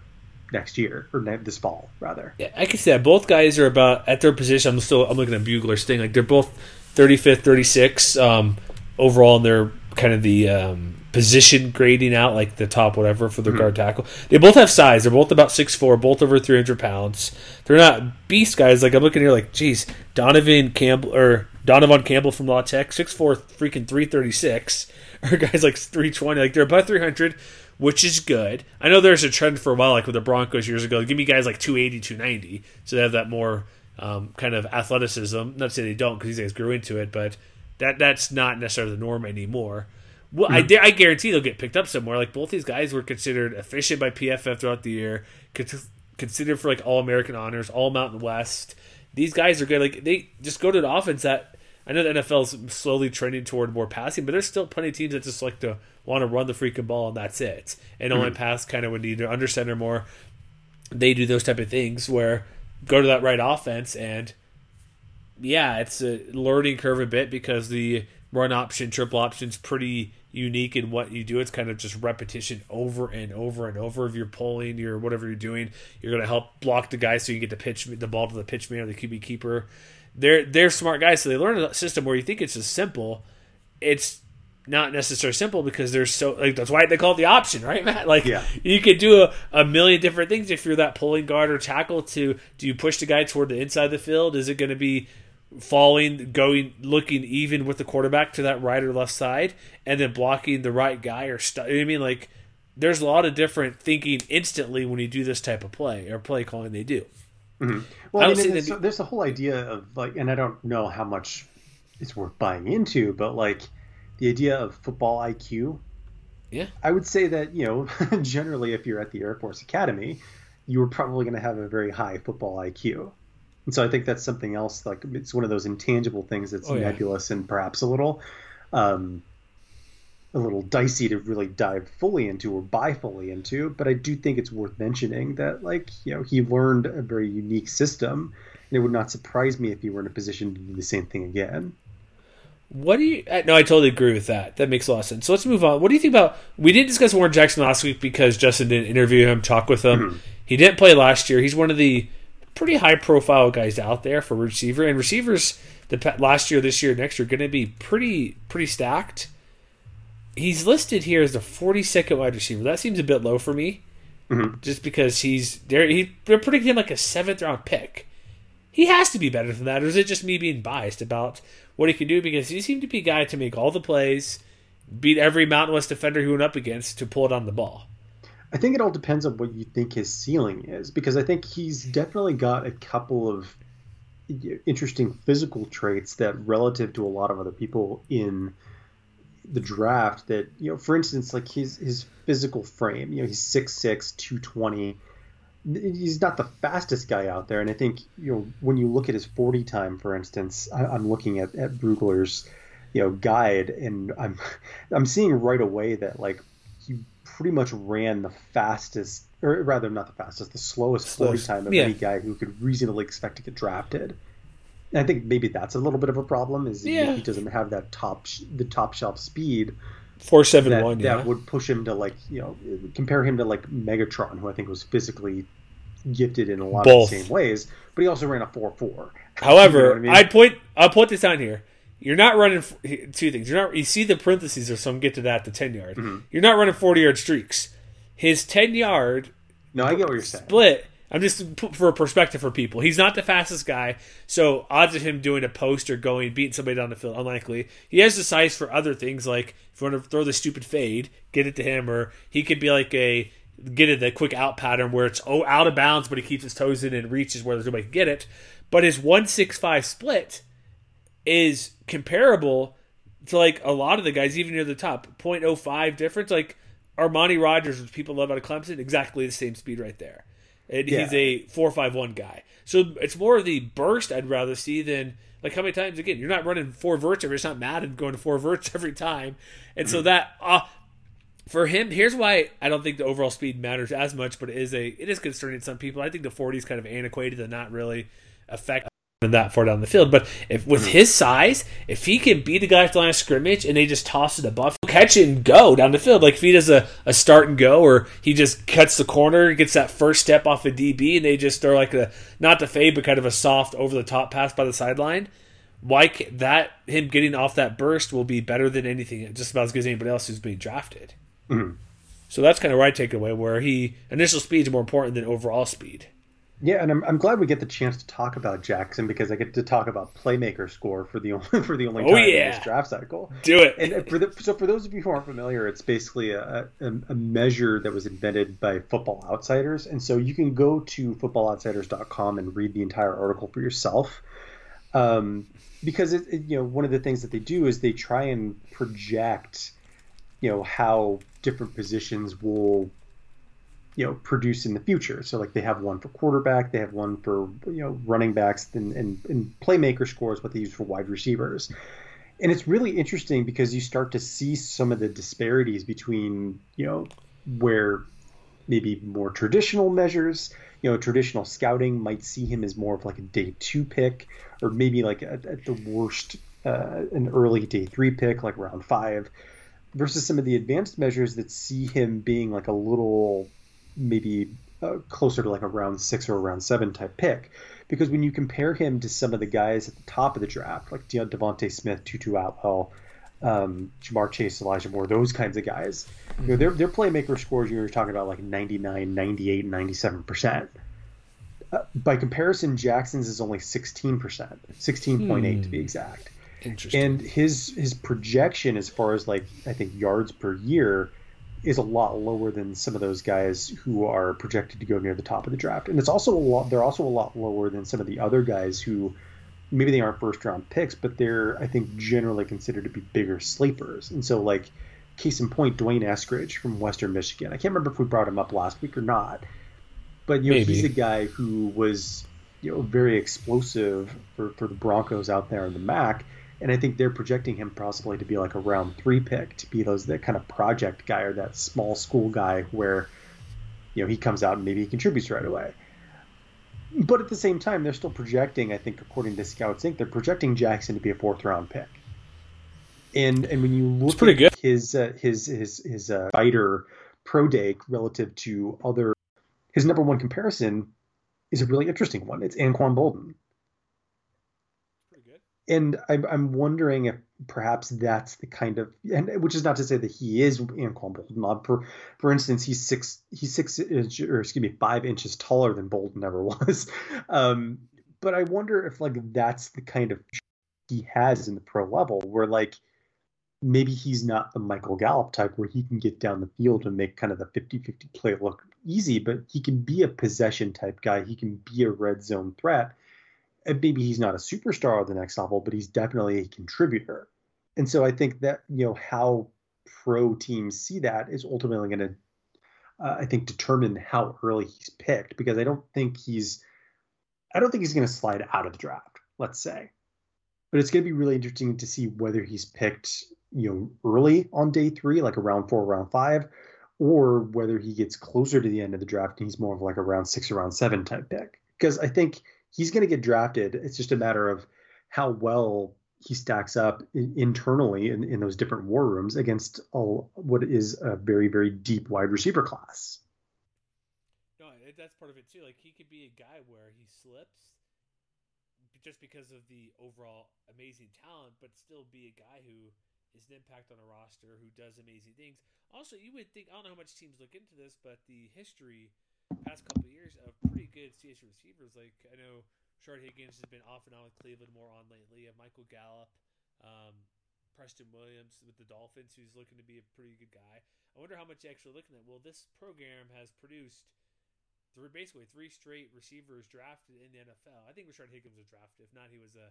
next year or this fall rather. Yeah, I can see that. Both guys are about at their position. I'm still I'm looking at Brugler's thing. Like they're both 35th, 36 um, overall in their kind of the um, position grading out, like the top whatever for their guard tackle. They both have size. They're both about 6'4", both over 300 pounds. They're not beast guys. Like I'm looking here, like geez, Donovan Campbell or Donovan Campbell from La Tech, 6'4", freaking 336, or guys like 320. Like they're about 300 which is good. I know there's a trend for a while, like with the Broncos years ago. Give me guys like 280, 290, so they have that more um, kind of athleticism. Not to say they don't, because these guys grew into it, but that that's not necessarily the norm anymore. Well, I, I guarantee they'll get picked up somewhere. Like both these guys were considered efficient by PFF throughout the year, considered for like All American honors, All Mountain West. These guys are good. Like they just go to the offense that I know the NFL's slowly trending toward more passing, but there's still plenty of teams that just like to want to run the freaking ball and that's it, and only Mhm. pass kind of when you under center more. They do those type of things where go to that right offense and yeah, it's a learning curve a bit because the run option, triple option is pretty unique in what you do. It's kind of just repetition over and over and over. If you're pulling, you're whatever you're doing, you're going to help block the guy so you get the pitch, the ball to the pitch man or the QB keeper. They're they're smart guys, so they learn a system where you think it's just simple. It's not necessarily simple because there's so like that's why they call it the option, right, Matt? Like Yeah. you could do a, a million different things if you're that pulling guard or tackle. To do you push the guy toward the inside of the field? Is it going to be falling, going, looking even with the quarterback to that right or left side, and then blocking the right guy or st- I mean, like there's a lot of different thinking instantly when you do this type of play or play calling. They do. Well, I I mean, there's, the whole idea of like, and I don't know how much it's worth buying into, but like the idea of football IQ. Yeah. I would say that you know, generally, if you're at the Air Force Academy, you are probably going to have a very high football IQ, and so I think that's something else. Like it's one of those intangible things that's Oh, yeah. nebulous and perhaps a little, um, a little dicey to really dive fully into or buy fully into. But I do think it's worth mentioning that, like, you know, he learned a very unique system, and it would not surprise me if he were in a position to do the same thing again. What do you? uh, No, I totally agree with that. That makes a lot of sense. So let's move on. What do you think about? We didn't discuss Warren Jackson last week because Justin didn't interview him, talk with him. He didn't play last year. He's one of the pretty high profile guys out there for receiver and receivers. The last year, this year, next year, going to be pretty pretty stacked. He's listed here as the 42nd wide receiver. That seems a bit low for me, mm-hmm. just because he's there. He they're predicting him like a seventh round pick. He has to be better than that, or is it just me being biased about what he can do? Because he seemed to be a guy to make all the plays, beat every Mountain West defender he went up against to pull down the ball. I think it all depends on what you think his ceiling is, because I think he's definitely got a couple of interesting physical traits that, relative to a lot of other people in the draft that you know, for instance, like his his physical frame. You know, he's 6'6", 220. He's not the fastest guy out there, and I think you know when you look at his forty time, for instance, I, am looking at at Brugler's you know guide, and I'm I'm seeing right away that like he pretty much ran the fastest, or rather not the fastest, the slowest forty time of yeah. any guy who could reasonably expect to get drafted. I think maybe that's a little bit of a problem. Is yeah. he doesn't have that top the top shelf speed. Four seven one. that. Yeah. That would push him to like you know compare him to like Megatron, who I think was physically gifted in a lot Both. of the same ways, but he also ran a four four. However, you know I mean? I'd point I'll put this on here. You're not running two things. You're not. You see the parentheses, or some get to that the ten yard. Mm-hmm. You're not running forty yard streaks. His ten yard. No, I get what you're saying. Split I'm just for a perspective for people. He's not the fastest guy, so odds of him doing a post or going beating somebody down the field unlikely. He has the size for other things, like if you want to throw the stupid fade, get it to him, or he could be like a get it the quick out pattern where it's oh out of bounds, but he keeps his toes in and reaches where there's nobody can get it. But his one six five split is comparable to like a lot of the guys, even near the top, 0.05 difference. Like Amari Rodgers, which people love out of Clemson, exactly the same speed right there and yeah. he's a four five one guy. So it's more of the burst I'd rather see than like how many times again you're not running four verts every. It's not mad and going to four verts every time, and mm-hmm. so that uh, for him, here's why I don't think the overall speed matters as much, but it is a it is concerning to some people. I think the 40 is kind of antiquated and not really affect that far down the field. But if with mm-hmm. his size, if he can beat a guy at the line of scrimmage and they just toss it above, catch it and go down the field. Like if he does a, a start and go, or he just cuts the corner, gets that first step off a DB, and they just throw like a not the fade, but kind of a soft over the top pass by the sideline. Why that him getting off that burst will be better than anything, just about as good as anybody else who's being drafted. Mm-hmm. So that's kind of where I take it away, where he initial speed is more important than overall speed. Yeah, and I'm, I'm glad we get the chance to talk about Jackson because I get to talk about playmaker score for the only for the only oh, time yeah. in this draft cycle. Do it. And for the, so for those of you who aren't familiar, it's basically a, a, a, measure that was invented by Football Outsiders, and so you can go to footballoutsiders.com and read the entire article for yourself. Um, because it, it, you know one of the things that they do is they try and project, you know, how different positions will you know produce in the future. So like they have one for quarterback, they have one for you know running backs, and and, and playmaker scores what they use for wide receivers. And it's really interesting because you start to see some of the disparities between you know where maybe more traditional measures, you know, traditional scouting might see him as more of like a day two pick, or maybe like at, at the worst uh, an early day three pick, like round five, versus some of the advanced measures that see him being like a little maybe uh, closer to like a round six or a round seven type pick. Because when you compare him to some of the guys at the top of the draft, like De- DeVonta Smith, Tutu Atwell, um, Ja'Marr Chase, Elijah Moore, those kinds of guys, mm-hmm. you know, their, their playmaker scores, you're talking about like 99, 98, 97%. Uh, by comparison, Jackson's is only 16%, 16.8 hmm. to be exact. Interesting. And his his projection as far as like I think yards per year is a lot lower than some of those guys who are projected to go near the top of the draft. And it's also a lot they're also a lot lower than some of the other guys who maybe they aren't first round picks, but they're I think generally considered to be bigger sleepers. And so like case in point, D'Wayne Eskridge from Western Michigan. I can't remember if we brought him up last week or not. But you know, maybe. he's a guy who was, you know, very explosive for, for the Broncos out there in the MAC and I think they're projecting him possibly to be like a round three pick, to be those that kind of project guy or that small school guy where, you know, he comes out and maybe he contributes right away. But at the same time, they're still projecting. I think, according to Scouts Inc., they're projecting Jackson to be a fourth round pick. And and when you look at good. his uh, his his his uh, fighter pro day relative to other, his number one comparison is a really interesting one. It's Anquan Boldin and I'm, I'm wondering if perhaps that's the kind of and which is not to say that he is Anquan Boldin. For for instance, he's six he's six inch or excuse me five inches taller than Boldin ever was. Um, but I wonder if like that's the kind of he has in the pro level where like maybe he's not the Michael Gallup type where he can get down the field and make kind of the 50-50 play look easy, but he can be a possession type guy. He can be a red zone threat maybe he's not a superstar at the next level, but he's definitely a contributor. and so I think that you know how pro teams see that is ultimately going to, uh, I think, determine how early he's picked because I don't think he's, I don't think he's going to slide out of the draft. Let's say, but it's going to be really interesting to see whether he's picked you know early on day three, like around four, around five, or whether he gets closer to the end of the draft and he's more of like a round six or round seven type pick. Because I think he's going to get drafted. It's just a matter of how well he stacks up in, internally in, in those different war rooms against all what is a very very deep wide receiver class. No, that's part of it too. Like he could be a guy where he slips just because of the overall amazing talent, but still be a guy who is an impact on a roster, who does amazing things. Also, you would think I don't know how much teams look into this, but the history past couple of years of pretty good CSU receivers. Like I know Shard Higgins has been off and on with Cleveland more on lately. You have Michael Gallup, um, Preston Williams with the Dolphins, who's looking to be a pretty good guy. I wonder how much you're actually looking at. Well, this program has produced three, basically three straight receivers drafted in the NFL. I think Rashard Higgins was drafted. If not, he was a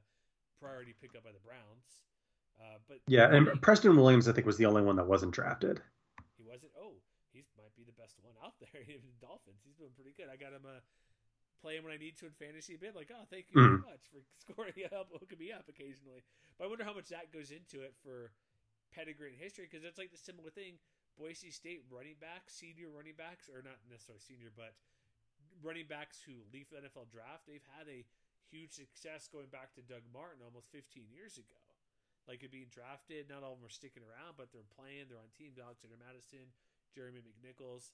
priority pickup by the Browns. Uh, but yeah, and Preston Williams, I think, was the only one that wasn't drafted. He wasn't. Oh, he might be the best one out there. Even Dolphins, he's been pretty good. I got him a play him when I need to in fantasy a bit. Like, oh, thank you mm-hmm. very much for scoring up, hooking me up occasionally. But I wonder how much that goes into it for pedigree and history because it's like the similar thing. Boise State running backs, senior running backs, or not necessarily senior, but running backs who leave the NFL draft, they've had a huge success going back to Doug Martin almost 15 years ago. Like it being drafted, not all of them are sticking around, but they're playing. They're on teams. Alexander Mattison, Jeremy McNichols.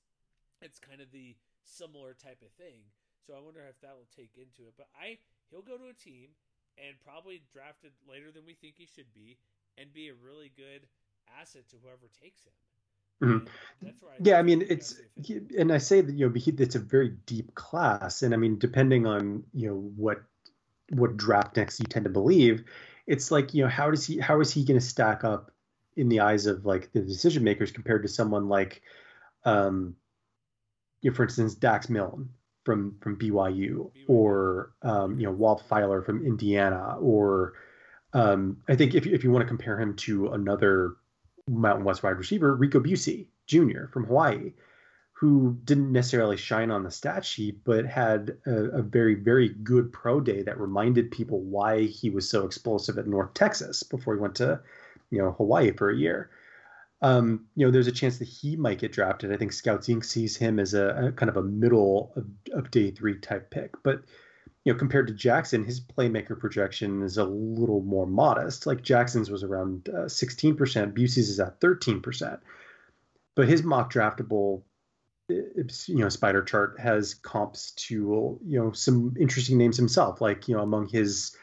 It's kind of the similar type of thing. So I wonder if that will take into it. But I he'll go to a team and probably drafted later than we think he should be, and be a really good asset to whoever takes him. Mm-hmm. I yeah, I mean it's and I say that you know it's a very deep class, and I mean depending on you know what what draft next you tend to believe, it's like you know how does he how is he going to stack up in the eyes of like the decision makers compared to someone like um you know, for instance Dax Milne from from BYU, or um, you know Whop Philyor from Indiana or um, I think if if you want to compare him to another Mountain West wide receiver, Rico Bussey Jr. from Hawaii, who didn't necessarily shine on the stat sheet, but had a, a, very, very good pro day that reminded people why he was so explosive at North Texas before he went to, you know, Hawaii for a year. Um, you know, there's a chance that he might get drafted. I think Scouts Inc. sees him as a, a kind of a middle of, of, day three type pick. But you know, compared to Jackson, his playmaker projection is a little more modest. Like Jackson's was around uh, 16%, Bussey's is at 13%. But his mock draftable you know spider chart has comps to you know some interesting names himself like you know among his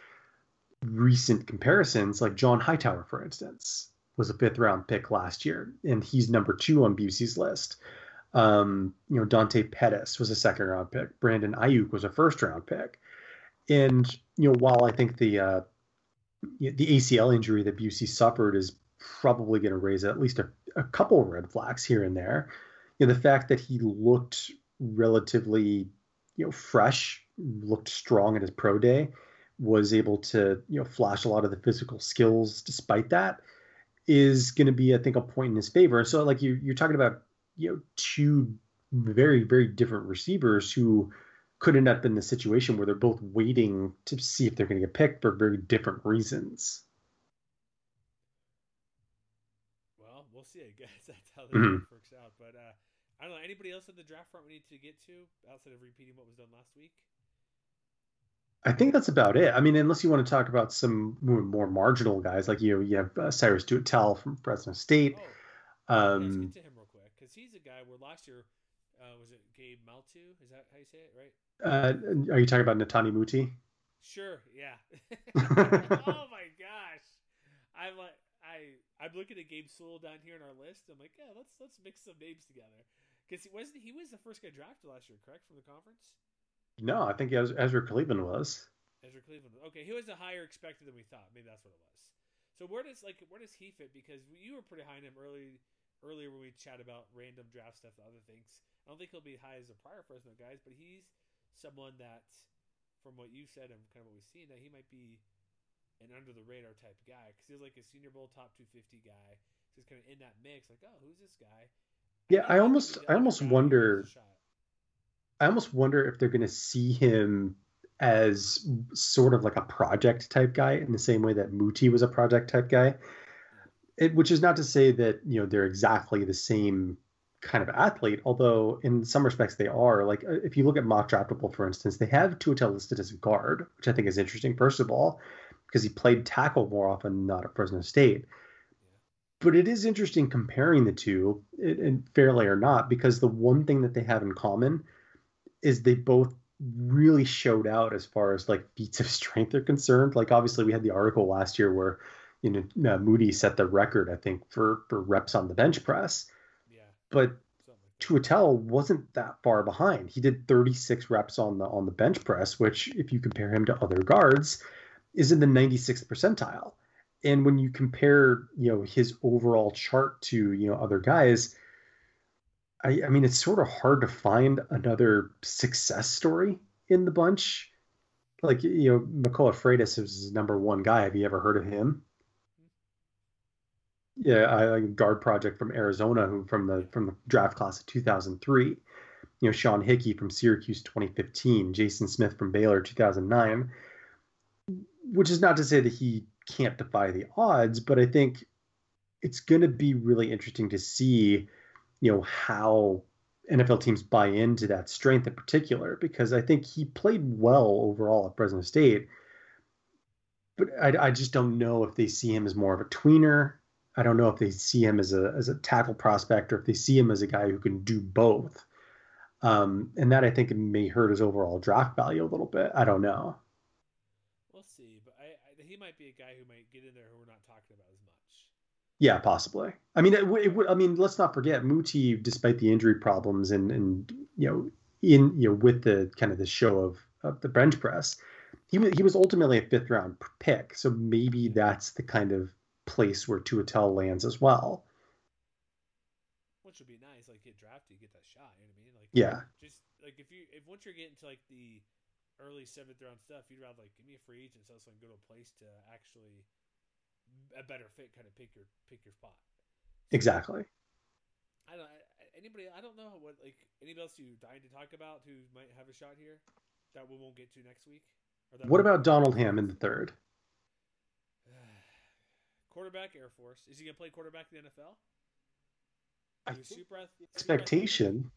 recent comparisons like john hightower for instance was a fifth round pick last year and he's number two on Bussey's list. Um, you know dante pettis was a second round pick. Brandon aiyuk was a first round pick. And you know while i think the uh, the acl injury that Bussey suffered is probably going to raise at least a, a couple red flags here and there you know, the fact that he looked relatively, you know, fresh, looked strong at his pro day, was able to, you know, flash a lot of the physical skills despite that, is going to be, I think, a point in his favor. So, like you, you're talking about, you know, two very, very different receivers who could end up in the situation where they're both waiting to see if they're going to get picked for very different reasons. Well, we'll see. I guess that's how that mm-hmm. works out. But uh, I don't know. Anybody else in the draft front we need to get to outside of repeating what was done last week? I think that's about it. I mean, unless you want to talk about some more, more marginal guys, like you, you have uh, Syrus Tuitele from Fresno State. Oh, um, let's get to him real quick because he's a guy where last year uh, was it Gabe Maltu? Is that how you say it, right? Uh, are you talking about Netane Muti? Sure. Yeah. oh my gosh, I'm like I I'm looking at Gabe Sewell down here in our list. I'm like, yeah, let's let's mix some names together. Because he wasn't he was the first guy drafted last year, correct, from the conference? No, I think Ezra Cleveland was. Ezra Cleveland. Okay, he was a higher expected than we thought. Maybe that's what it was. So where does like where does he fit? Because you were pretty high on him early earlier when we chat about random draft stuff and other things. I don't think he'll be high as a prior Fresno guys, but he's someone that, from what you said and kind of what we've seen, that he might be an under the radar type guy because he's like a Senior Bowl top 250 guy. He's kind of in that mix, like, oh, who's this guy? Yeah, I almost, I almost wonder. I almost wonder if they're going to see him as sort of like a project type guy in the same way that Muti was a project type guy. It, which is not to say that you know they're exactly the same kind of athlete, although in some respects they are. Like uh, if you look at mock draftable, for instance, they have Tuitele listed as a guard, which I think is interesting. First of all, because he played tackle more often, not at Fresno State. But it is interesting comparing the two, and fairly or not, because the one thing that they have in common is they both really showed out as far as like feats of strength are concerned. Like obviously we had the article last year where you know uh, Muti set the record I think for for reps on the bench press. Yeah. But Tuitele wasn't that far behind. He did 36 reps on the on the bench press, which if you compare him to other guards, is in the 96th percentile. And when you compare, you know, his overall chart to, you know, other guys, I, I mean, it's sort of hard to find another success story in the bunch. Like, you know, Makoa Freitas is number one guy. Have you ever heard of him? Yeah, I guard project from Arizona, who from the from the draft class of 2003. You know, Sean Hickey from Syracuse 2015, Jason Smith from Baylor 2009 which is not to say that he can't defy the odds, but I think it's going to be really interesting to see, you know, how NFL teams buy into that strength in particular, because I think he played well overall at Fresno State. But I, I just don't know if they see him as more of a tweener. I don't know if they see him as a as a tackle prospect or if they see him as a guy who can do both. Um, and that I think may hurt his overall draft value a little bit. I don't know We'll see, but I, I, he might be a guy who might get in there who we're not talking about. Yeah, possibly. I mean, it, it, I mean, let's not forget Muti, despite the injury problems and and you know in you know with the kind of the show of, of the bench press, he he was ultimately a fifth round pick. So maybe that's the kind of place where Tuitele lands as well. Which would be nice, like get drafted, get that shot. You know what I mean? Like yeah, just like if you if once you're getting to like the early seventh round stuff, you'd rather like give me a free agent so I can go to a place to actually a better fit, kind of pick your pick your spot. Exactly. I don't anybody. I don't know what like anybody else you dying to talk about who might have a shot here that we won't get to next week. what about Donald Hammond the third? quarterback, Air Force. Is he gonna play quarterback in the NFL? I super, expectation.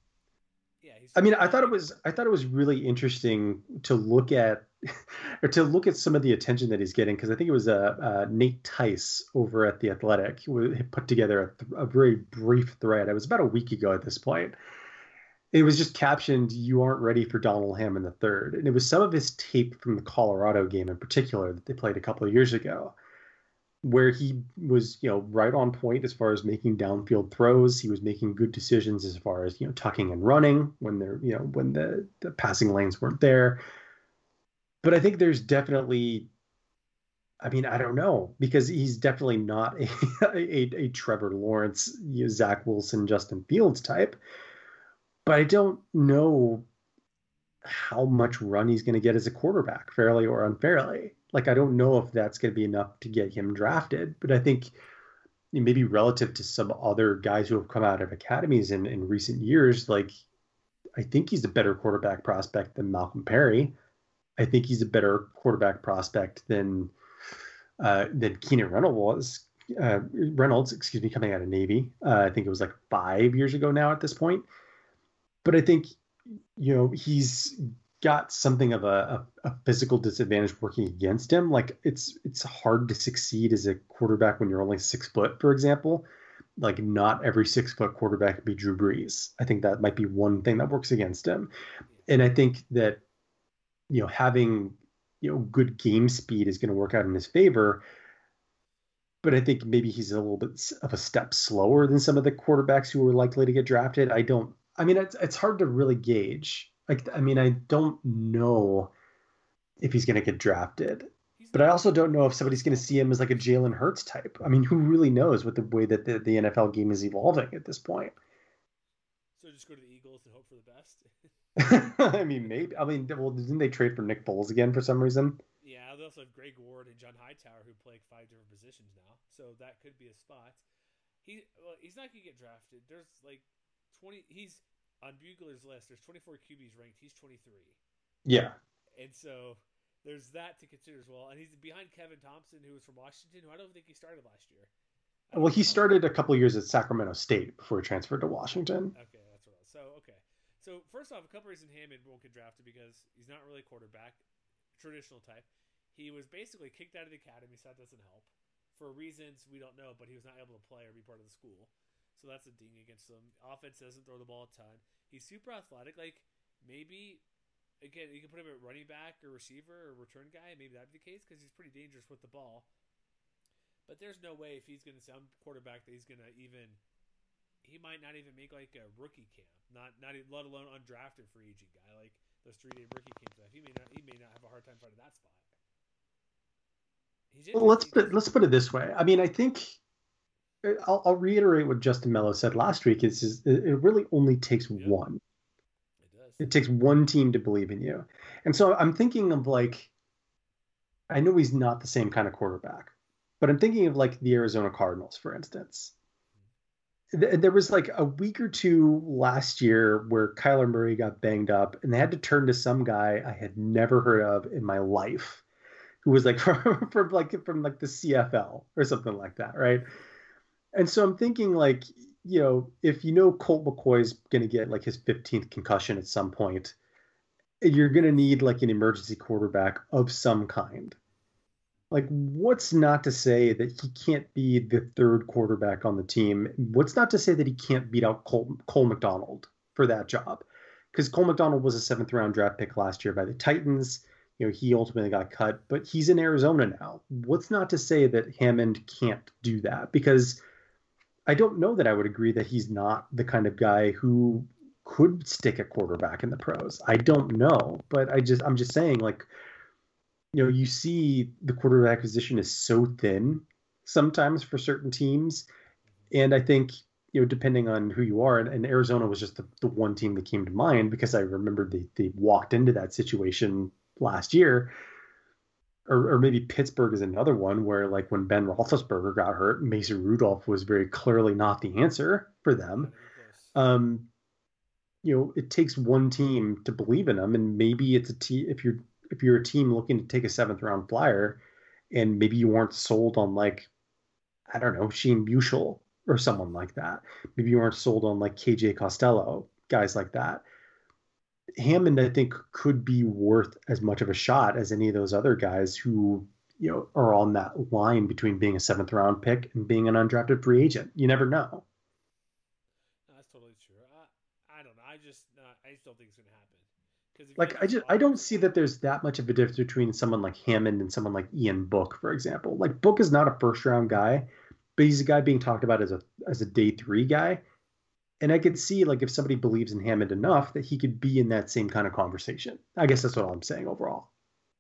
I mean, I thought it was I thought it was really interesting to look at or to look at some of the attention that he's getting because I think it was uh, uh, Nate Tice over at the Athletic who put together a, a, very brief thread. It was about a week ago at this point. It was just captioned "You aren't ready for Donald Hammond the third. and it was some of his tape from the Colorado game in particular that they played a couple of years ago where he was, you know, right on point as far as making downfield throws. He was making good decisions as far as, you know, tucking and running when they're, you know, when the, the passing lanes weren't there. But I think there's definitely, I mean, I don't know, because he's definitely not a, a, a Trevor Lawrence, you know, Zach Wilson, Justin Fields type. But I don't know how much run he's going to get as a quarterback, fairly or unfairly. Like, I don't know if that's going to be enough to get him drafted, but I think maybe relative to some other guys who have come out of academies in, in recent years, like, I think he's a better quarterback prospect than Malcolm Perry. I think he's a better quarterback prospect than uh, than Keenan Reynolds was. Uh, Reynolds, excuse me, coming out of Navy. Uh, I think it was like five years ago now at this point. But I think you know he's got something of a, a, a, physical disadvantage working against him. Like it's it's hard to succeed as a quarterback when you're only six foot, for example. Like not every six foot quarterback be Drew Brees. I think that might be one thing that works against him. And I think that you know having you know good game speed is going to work out in his favor. But I think maybe he's a little bit of a step slower than some of the quarterbacks who are likely to get drafted. I don't I mean, it's it's hard to really gauge. Like, I mean, I don't know if he's going to get drafted, but I also don't know if somebody's going to see him as like a Jalen Hurts type. I mean, who really knows with the way that the, the NFL game is evolving at this point? So just go to the Eagles and hope for the best. I mean, maybe. I mean, well, didn't they trade for Nick Foles again for some reason? Yeah, they also have Greg Ward and John Hightower who play five different positions now, so that could be a spot. He well, he's not gonna get drafted. There's like twenty. He's on Brugler's list. There's 24 QBs ranked. He's 23. Yeah. And so there's that to consider as well. And he's behind Kevin Thomson, who was from Washington, who I don't think he started last year. Well, he started a couple years at Sacramento State before he transferred to Washington. Okay, that's what. I was. So okay, so first off, a couple reasons Hammond won't get drafted because he's not really a quarterback, traditional type. He was basically kicked out of the academy, so that doesn't help. For reasons we don't know, but he was not able to play or be part of the school. So that's a ding against him. Offense doesn't throw the ball a ton. He's super athletic. Like maybe again, you can put him at running back or receiver or return guy. Maybe that'd be the case because he's pretty dangerous with the ball. But there's no way if he's going to sound quarterback that he's going to even. He might not even make like a rookie camp, not not even, let alone undrafted free agent guy like those three day rookie camps. He may not he may not have a hard time finding that spot. Well, let's put let's put it this way. I mean, I think I'll, I'll reiterate what Justin Mello said last week. Is, is it really only takes yeah. one. It does. It takes one team to believe in you, and so I'm thinking of like. I know he's not the same kind of quarterback, but I'm thinking of like the Arizona Cardinals, for instance. There was like a week or two last year where Kyler Murray got banged up, and they had to turn to some guy I had never heard of in my life, who was like from, from like from like the CFL or something like that, right? And so I'm thinking like, you know, if you know Colt McCoy's going to get like his 15th concussion at some point, you're going to need like an emergency quarterback of some kind. Like, what's not to say that he can't be the third quarterback on the team? What's not to say that he can't beat out Cole, Cole McDonald for that job? Because Cole McDonald was a seventh round draft pick last year by the Titans. You know, he ultimately got cut, but he's in Arizona now. What's not to say that Hammond can't do that? Because I don't know that I would agree that he's not the kind of guy who could stick a quarterback in the pros. I don't know, but I just I'm just saying like you know, you see the quarterback position is so thin sometimes for certain teams and I think you know, depending on who you are, and, and Arizona was just the, the one team that came to mind because I remember they, they walked into that situation last year or, or maybe Pittsburgh is another one where, like, when Ben Roethlisberger got hurt, Mason Rudolph was very clearly not the answer for them. Um, you know, it takes one team to believe in them, and maybe it's a team. If you're if you're a team looking to take a seventh round flyer, and maybe you weren't sold on like, I don't know, Shane Buechele or someone like that. Maybe you weren't sold on like KJ Costello, guys like that. Hammond, I think, could be worth as much of a shot as any of those other guys who, you know, are on that line between being a seventh round pick and being an undrafted free agent. You never know. No, that's totally true. I, I don't know. I just, uh, I just don't think it's going to happen. Because like I just, I don't see that there's that much of a difference between someone like Hammond and someone like Ian Book, for example. Like Book is not a first round guy, but he's a guy being talked about as a as a day three guy and I could see like if somebody believes in Hammond enough that he could be in that same kind of conversation. I guess that's what I'm saying overall.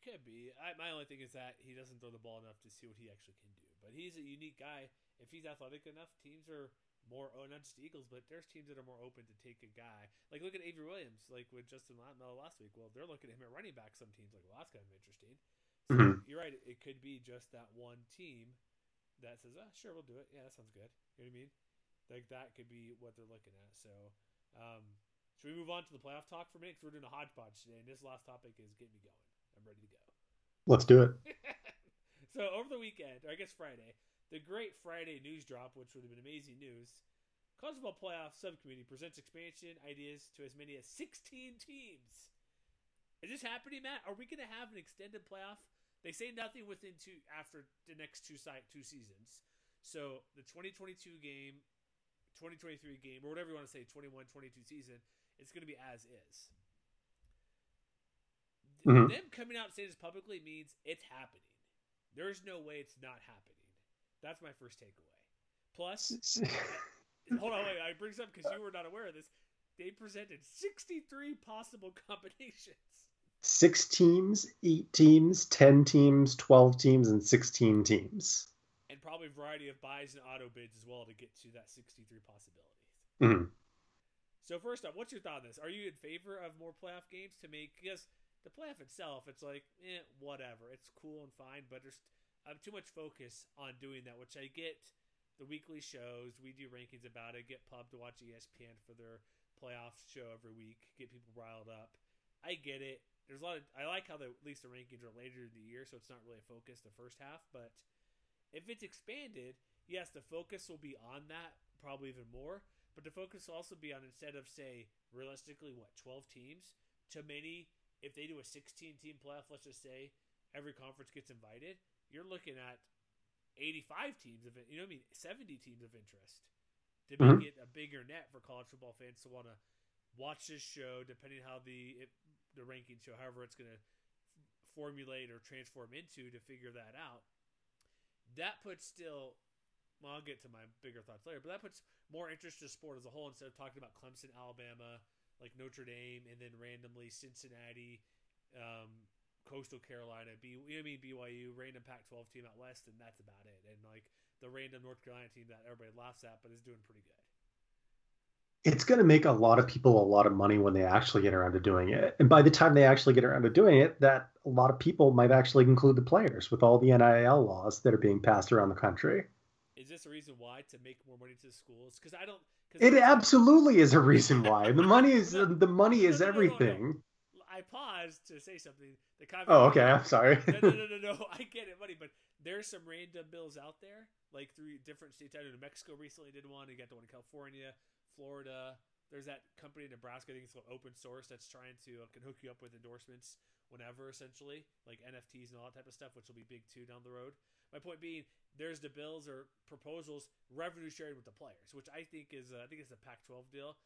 Could be. I, my only thing is that he doesn't throw the ball enough to see what he actually can do. But he's a unique guy. If he's athletic enough, teams are more oh, not just Eagles, but there's teams that are more open to take a guy. Like look at Avery Williams, like with Justin Latmel last week. Well, they're looking at him at running back. Some teams like, well, that's kind of interesting. So mm-hmm. you're right. It could be just that one team that says, "Ah, sure, we'll do it. Yeah, that sounds good." You know what I mean? Like that could be what they're looking at. So, um, should we move on to the playoff talk for a minute? Because we're doing a hodgepodge today, and this last topic is get me going. I'm ready to go. Let's do it. so over the weekend, or I guess Friday, the great Friday news drop, which would have been amazing news. College football playoff subcommittee presents expansion ideas to as many as 16 teams. Is this happening, Matt? Are we going to have an extended playoff? They say nothing within two after the next two site two seasons. So the 2022 game 2023 game or whatever you want to say 21 22 season it's going to be as is. Mm-hmm. them coming out and saying this publicly means it's happening. There's no way it's not happening. That's my first takeaway. Plus hold on wait i bring this up because you were not aware of this. They presented 63 possible combinations. Six teams eight teams 10 teams 12 teams and 16 teams probably a variety of buys and auto bids as well to get to that 63 possibilities. Mm-hmm. So first up, what's your thought on this? Are you in favor of more playoff games to make? Because the playoff itself, it's like, eh, whatever. It's cool and fine, but there's uh, too much focus on doing that, which I get. The weekly shows, we do rankings about it. Get pub to watch ESPN for their playoff show every week. Get people riled up. I get it. There's a lot of. I like how the at least the rankings are later in the year, so it's not really a focus the first half. But if it's expanded, yes, the focus will be on that probably even more. But the focus will also be on instead of say realistically what 12 teams to many if they do a 16 team playoff let's just say every conference gets invited you're looking at 85 teams of you know what I mean 70 teams of interest to make Mhm. it a bigger net for college football fans to want to watch this show depending how the it, the ranking show however it's going to formulate or transform into to figure that out that puts still well, I'll get to my bigger thoughts later, but that puts more interest to sport as a whole instead of talking about Clemson, Alabama, like Notre Dame, and then randomly Cincinnati, um, Coastal Carolina, B, you know I mean, BYU, random Pac-12 team out west, and that's about it. And like the random North Carolina team that everybody laughs at, but is doing pretty good. It's going to make a lot of people a lot of money when they actually get around to doing it. And by the time they actually get around to doing it, that a lot of people might actually include the players with all the NIL laws that are being passed around the country. Is this a reason why to make more money to the schools? Because I don't. Cause It absolutely is a reason why. The money is the money is No, no, no, no, no. everything. I paused to say something. The Oh, okay. I'm sorry. no, no, no, no, no. I get it, buddy. But there's some random bills out there, like through different states. I know New Mexico recently did one. You got the one in California, Florida. There's that company in Nebraska. I think it's called Opendorse that's trying to uh, can hook you up with endorsements whenever, essentially, like NFTs and all that type of stuff, which will be big too down the road. My point being, there's the bills or proposals revenue sharing with the players, which I think is uh, I think it's a Pac-12 deal.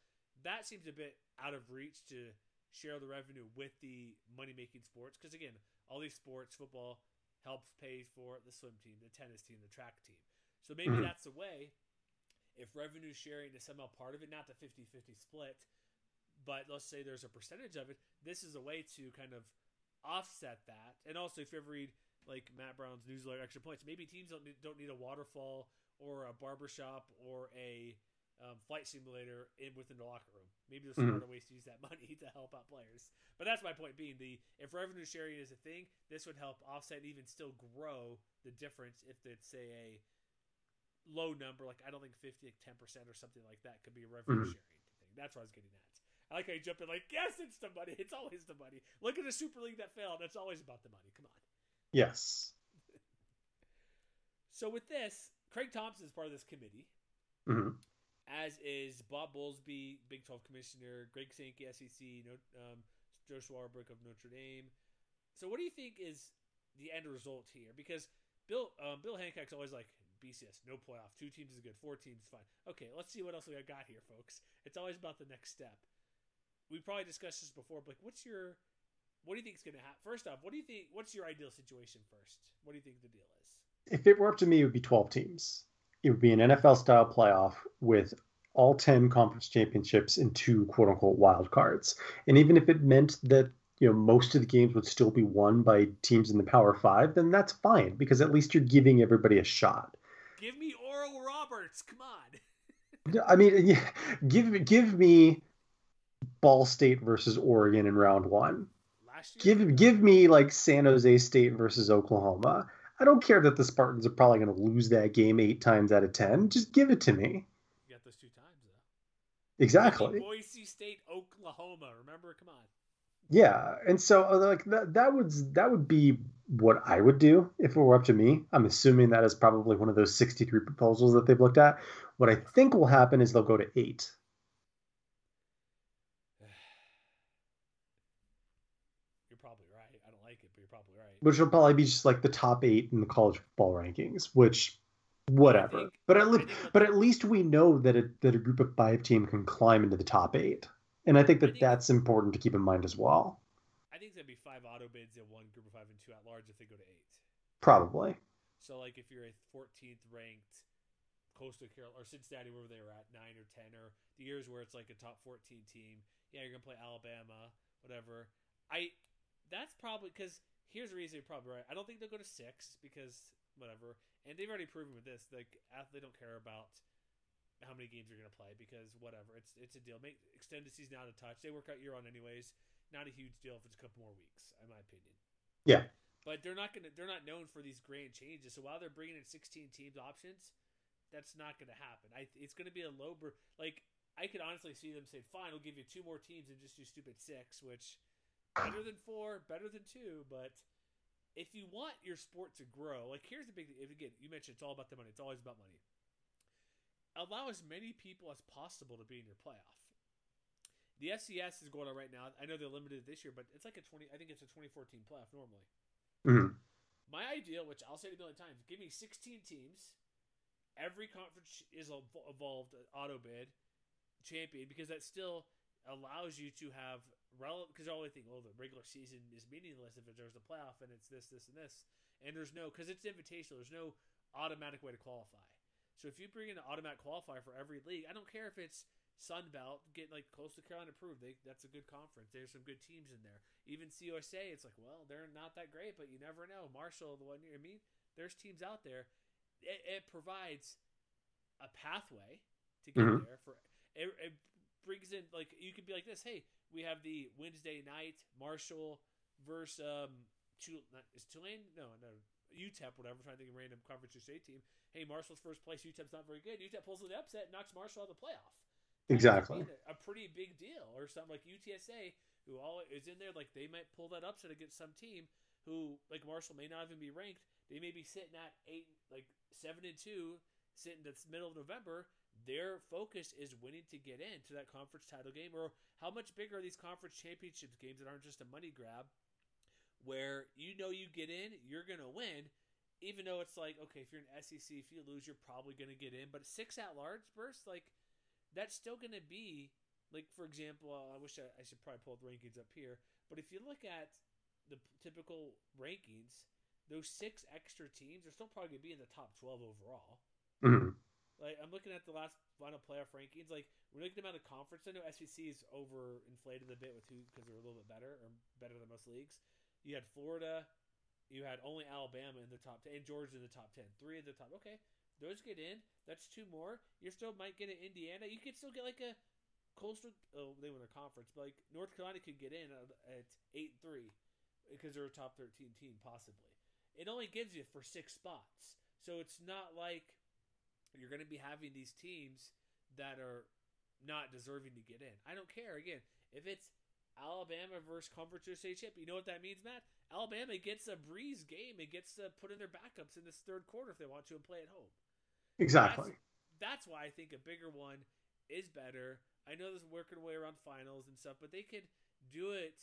That seems a bit out of reach to share the revenue with the money making sports because again all these sports football helps pay for the swim team the tennis team the track team so maybe Mhm. that's the way if revenue sharing is somehow part of it not the 50-50 split but let's say there's a percentage of it this is a way to kind of offset that and also if you ever read like matt brown's newsletter extra points maybe teams don't need, don't need a waterfall or a barbershop or a um, flight simulator in within the locker room. Maybe there's smarter ways to use that money to help out players. But that's my point being the if revenue sharing is a thing, this would help offset and even still grow the difference if it's say a low number, like I don't think fifty, like ten percent or something like that could be a revenue Mhm. sharing thing. That's what I was getting at. I like how you jump in like, yes, it's the money. It's always the money. Look at the Super League that failed. It's always about the money. Come on. Yes. So with this, Craig Thompson is part of this committee. hmm as is Bob Bowlesby, Big 12 Commissioner, Greg Sankey, SEC, um, Joe Swarbrick of Notre Dame. So, what do you think is the end result here? Because Bill um, Bill Hancock's always like BCS, no playoff, two teams is good, four teams is fine. Okay, let's see what else we got here, folks. It's always about the next step. We probably discussed this before, but like, what's your what do you think is going to happen? First off, what do you think? What's your ideal situation first? What do you think the deal is? If it were up to me, it would be 12 teams. It would be an NFL style playoff with all 10 conference championships and two quote unquote wild cards. And even if it meant that you know most of the games would still be won by teams in the Power 5, then that's fine because at least you're giving everybody a shot. Give me Oral Roberts. Come on. I mean, yeah, give give me Ball State versus Oregon in round 1. Last year, Give give me like San Jose State versus Oklahoma. I don't care that the Spartans are probably going to lose that game 8 times out of 10. Just give it to me. You got those two times though. Exactly. Boise State, Oklahoma. Remember? Come on. Yeah, and so uh, like that that would that would be what I would do if it were up to me. I'm assuming that is probably one of those 63 proposals that they've looked at. What I think will happen is they'll go to 8. You're probably right. I don't like it, but you're probably right. which will probably be just like the top 8 in the college football rankings, which whatever. think- but at least but at least we know that a, that a group of 5 team can climb into the top 8. And I think I that think- that's important to keep in mind as well. I think it's gonna be five auto bids and one group of five and two at large if they go to eight. Probably. So like if you're a 14th ranked Coastal Carolina or Cincinnati, wherever they were at nine or ten, or the years where it's like a top 14 team, yeah, you're gonna play Alabama, whatever. I that's probably because here's the reason you're probably right. I don't think they'll go to six because whatever, and they've already proven with this like they don't care about how many games you're gonna play because whatever, it's it's a deal. Make extend the season out a touch. They work out year on anyways. Not a huge deal if it's a couple more weeks, in my opinion. Yeah. But they're not gonna. They're not known for these grand changes. So while they're bringing in 16 teams options, that's not gonna happen. I. It's gonna be a low. Bur- like I could honestly see them say, "Fine, we'll give you two more teams and just do stupid six, which better than four, better than two, but." If you want your sport to grow, like here's the big thing. Again, you mentioned it's all about the money. It's always about money allow as many people as possible to be in your playoff. The FCS is going on right now. I know they're limited this year, but it's like a twenty. I think it's a twenty-four-team playoff normally. Mm-hmm. My ideal, which I'll say it a million times, give me sixteen teams. Every conference is evolved auto bid champion because that still allows you to have relevant. Because I think, oh, the regular season is meaningless if there's a playoff and it's this, this, and this, and there's no because it's invitational. There's no automatic way to qualify. So if you bring in an automatic qualifier for every league, I don't care if it's Sun Belt, get like Coastal Carolina approved. They, that's a good conference. There's some good teams in there. Even CUSA, it's like, well, they're not that great, but you never know. Marshall, the one year, I mean, there's teams out there. It, it provides a pathway to get mm-hmm. there. For it, it brings in like you could be like this. Hey, we have the Wednesday night Marshall versus um, Tul- is Tulane? No, no, UTEP, whatever, I'm trying to think of a random conference or state team. Hey, Marshall's first place. UTEP's not very good. UTEP pulls an upset, knocks Marshall out of the playoff. Exactly. A, a pretty big deal, or something like UTSA, who all is in there. Like they might pull that upset against some team who, like Marshall, may not even be ranked. They may be sitting at eight, like seven and two, sitting the middle of November. Their focus is winning to get into that conference title game, or how much bigger are these conference championships games that aren't just a money grab? where you know you get in, you're to win, even though it's like, okay, if you're an SEC, if you lose, you're probably to get in. But six at large bursts, like, that's still going to be, like, for example, uh, I wish I, I, should probably pull the rankings up here, but if you look at the typical rankings, those six extra teams are still probably going to be in the top 12 overall. Mm-hmm. Like I'm looking at the last final playoff rankings. Like we're looking at a conference. I know SEC is over inflated a bit with who because they're a little bit better or better than most leagues. You had Florida. You had only Alabama in the top 10 and Georgia in the top 10. Three in the top. Okay. Those get in. That's two more. You still might get an Indiana. You could still get like a coastal. Oh, they win a conference, but like North Carolina could get in at, eight and three because they're a top thirteen team possibly. It only gives you for six spots, so it's not like you're going to be having these teams that are not deserving to get in. I don't care. Again, if it's Alabama versus Conference USA chip. You know what that means, Matt? Alabama gets a breeze game and gets to put in their backups in this third quarter if they want to and play at home. Exactly. That's, that's why I think a bigger one is better. I know there's working way around finals and stuff, but they could do it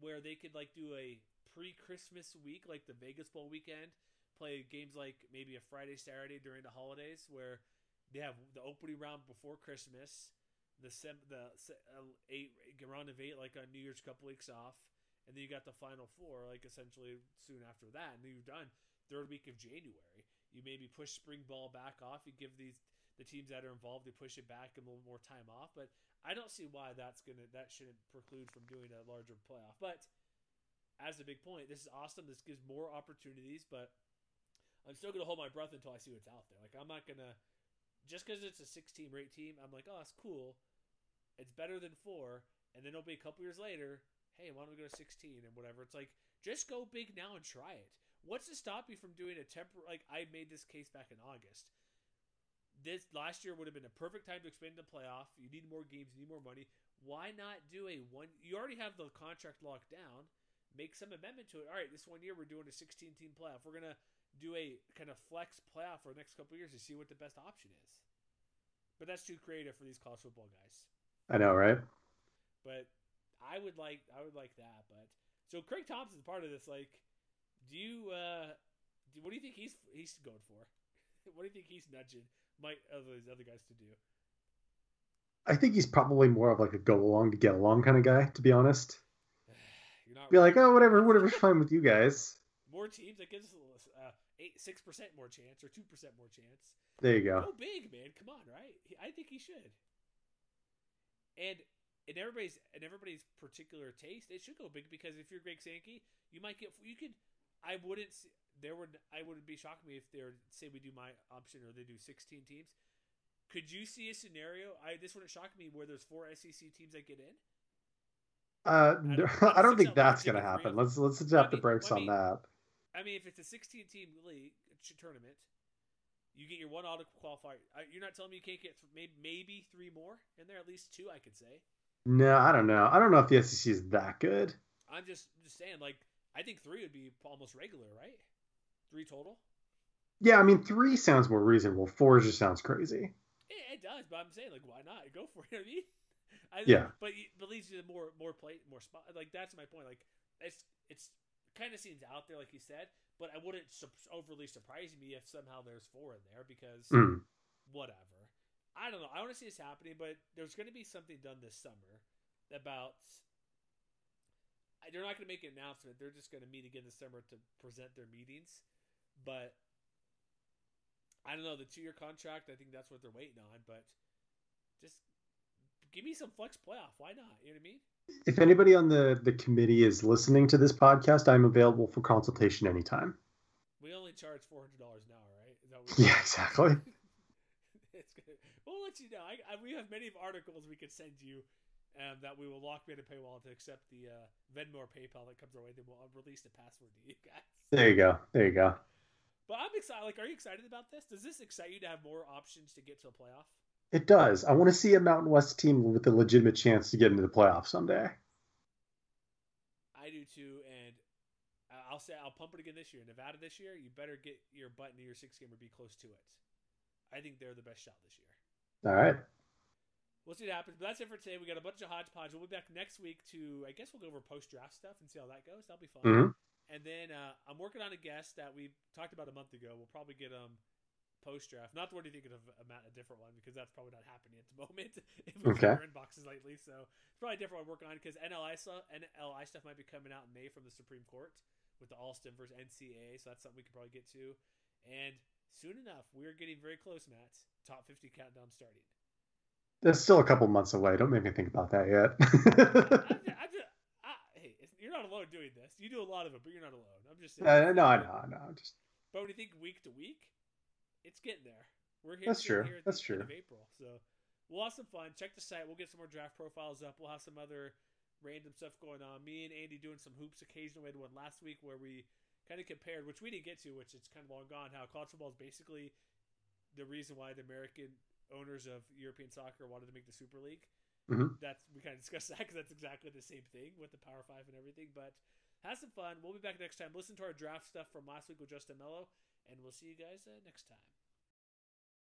where they could like do a pre-Christmas week, like the Vegas Bowl weekend, play games like maybe a Friday, Saturday during the holidays, where they have the opening round before Christmas the sem- the uh, eight round of eight like on New Year's, couple weeks off, and then you got the final four like essentially soon after that, and then you're done. Third week of January, you maybe push spring ball back off. You give these the teams that are involved, they push it back a little more time off. But I don't see why that's gonna that shouldn't preclude from doing a larger playoff. But as a big point, this is awesome. This gives more opportunities, but I'm still gonna hold my breath until I see what's out there. Like I'm not gonna just because it's a six team rate team, I'm like, oh, that's cool. It's better than four. And then it'll be a couple years later, hey, why don't we go to 16 and whatever? It's like, just go big now and try it. What's to stop you from doing a temporary, like I made this case back in August. This last year would have been a perfect time to expand the playoff. You need more games, you need more money. Why not do a one? You already have the contract locked down. Make some amendment to it. All right, this one year we're doing a 16 team playoff. We're gonna do a kind of flex playoff for the next couple years to see what the best option is. But that's too creative for these college football guys. I know, right? But I would like I would like that. But so Craig Thompson's part of this. Like, do you uh, do, what do you think he's he's going for? what do you think he's nudging might other these other guys to do? I think he's probably more of like a go along to get along kind of guy, to be honest. Be like, oh, whatever, whatever's fine with you guys. More teams that gives us uh, eight, six percent more chance or two percent more chance. There you go. Go big, man. Come on, right? I think he should. And in everybody's in everybody's particular taste, it should go big because if you're Greg Sankey, you might get you could. I wouldn't. See, there would I would be shocked me if they are say we do my option or they do 16 teams. Could you see a scenario? I this wouldn't shock me where there's four SEC teams that get in. Uh, I don't- I don't think that's going to take a three happen. Let's let's adapt the brakes on that. I mean, if it's a 16 team league tournament, you get your one auto qualifier. You're not telling me you can't get th- maybe, maybe three more in there, at least two, I could say. No, I don't know. I don't know if the SEC is that good. I'm just just saying, like, I think three would be almost regular, right? Three total. Yeah, I mean, three sounds more reasonable. Four just sounds crazy. Yeah, it does, but I'm saying, like, why not? Go for it. You know what I mean? I, Yeah. But it but leads you to more more play more spot. Like that's my point. Like it's it's kind of seems out there, like you said. But I wouldn't su- overly surprise me if somehow there's four in there because Mm. whatever. I don't know. I want to see this happening, but there's going to be something done this summer about. They're not going to make an announcement. They're just going to meet again this summer to present their meetings. But I don't know the two-year contract. I think that's what they're waiting on. But just give me some flex playoff. Why not? You know what I mean? If anybody on the the committee is listening to this podcast, I'm available for consultation anytime. We only charge four hundred dollars an hour, right? Is that what Yeah, exactly. it's good. We'll let you know. I, I, we have many articles we could send you um, that we will lock in a paywall to accept the uh, Venmo or PayPal that comes our way. Then we'll release the password to you guys. There you go. There you go. But I'm excited. Like, are you excited about this? Does this excite you to have more options to get to a playoff? It does. I want to see a Mountain West team with a legitimate chance to get into the playoffs someday. I do too, and I'll say I'll pump it again this year. Nevada this year, you better get your butt into your six game or be close to it. I think they're the best shot this year. All right. We'll see what happens. But that's it for today. We got a bunch of hodgepodge. We'll be back next week to, I guess we'll go over post draft stuff and see how that goes. That'll be fun. Mhm. And then uh, I'm working on a guest that we talked about a month ago. We'll probably get um post draft. Not the one you're thinking of, a, a different one because that's probably not happening at the moment. if we Okay. our inboxes lately, so it's probably a different one I'm working on because NLI stuff, NLI stuff might be coming out in May from the Supreme Court with the Alston versus NCAA. So that's something we could probably get to. And soon enough, we're getting very close, Matt. Top 50 countdown starting. That's still a couple months away. Don't make me think about that yet. Just, I'm I, hey, you're not alone doing this. You do a lot of it, but you're not alone. I'm just saying. uh, no, I know, I know. Just But when you think week to week, it's getting there. We're here. That's true. Here at That's true. Of April, so we'll have some fun. Check the site. We'll get some more draft profiles up. We'll have some other random stuff going on. Me and Andy doing some hoops occasionally. We had one last week where we kind of compared, which we didn't get to, which it's kind of long gone. How college football is basically the reason why the American owners of European soccer wanted to make the Super League. Mhm. That's we kind of discussed that because that's exactly the same thing with the Power Five and everything. But have some fun. We'll be back next time. Listen to our draft stuff from last week with Justin Mello, and we'll see you guys uh, next time.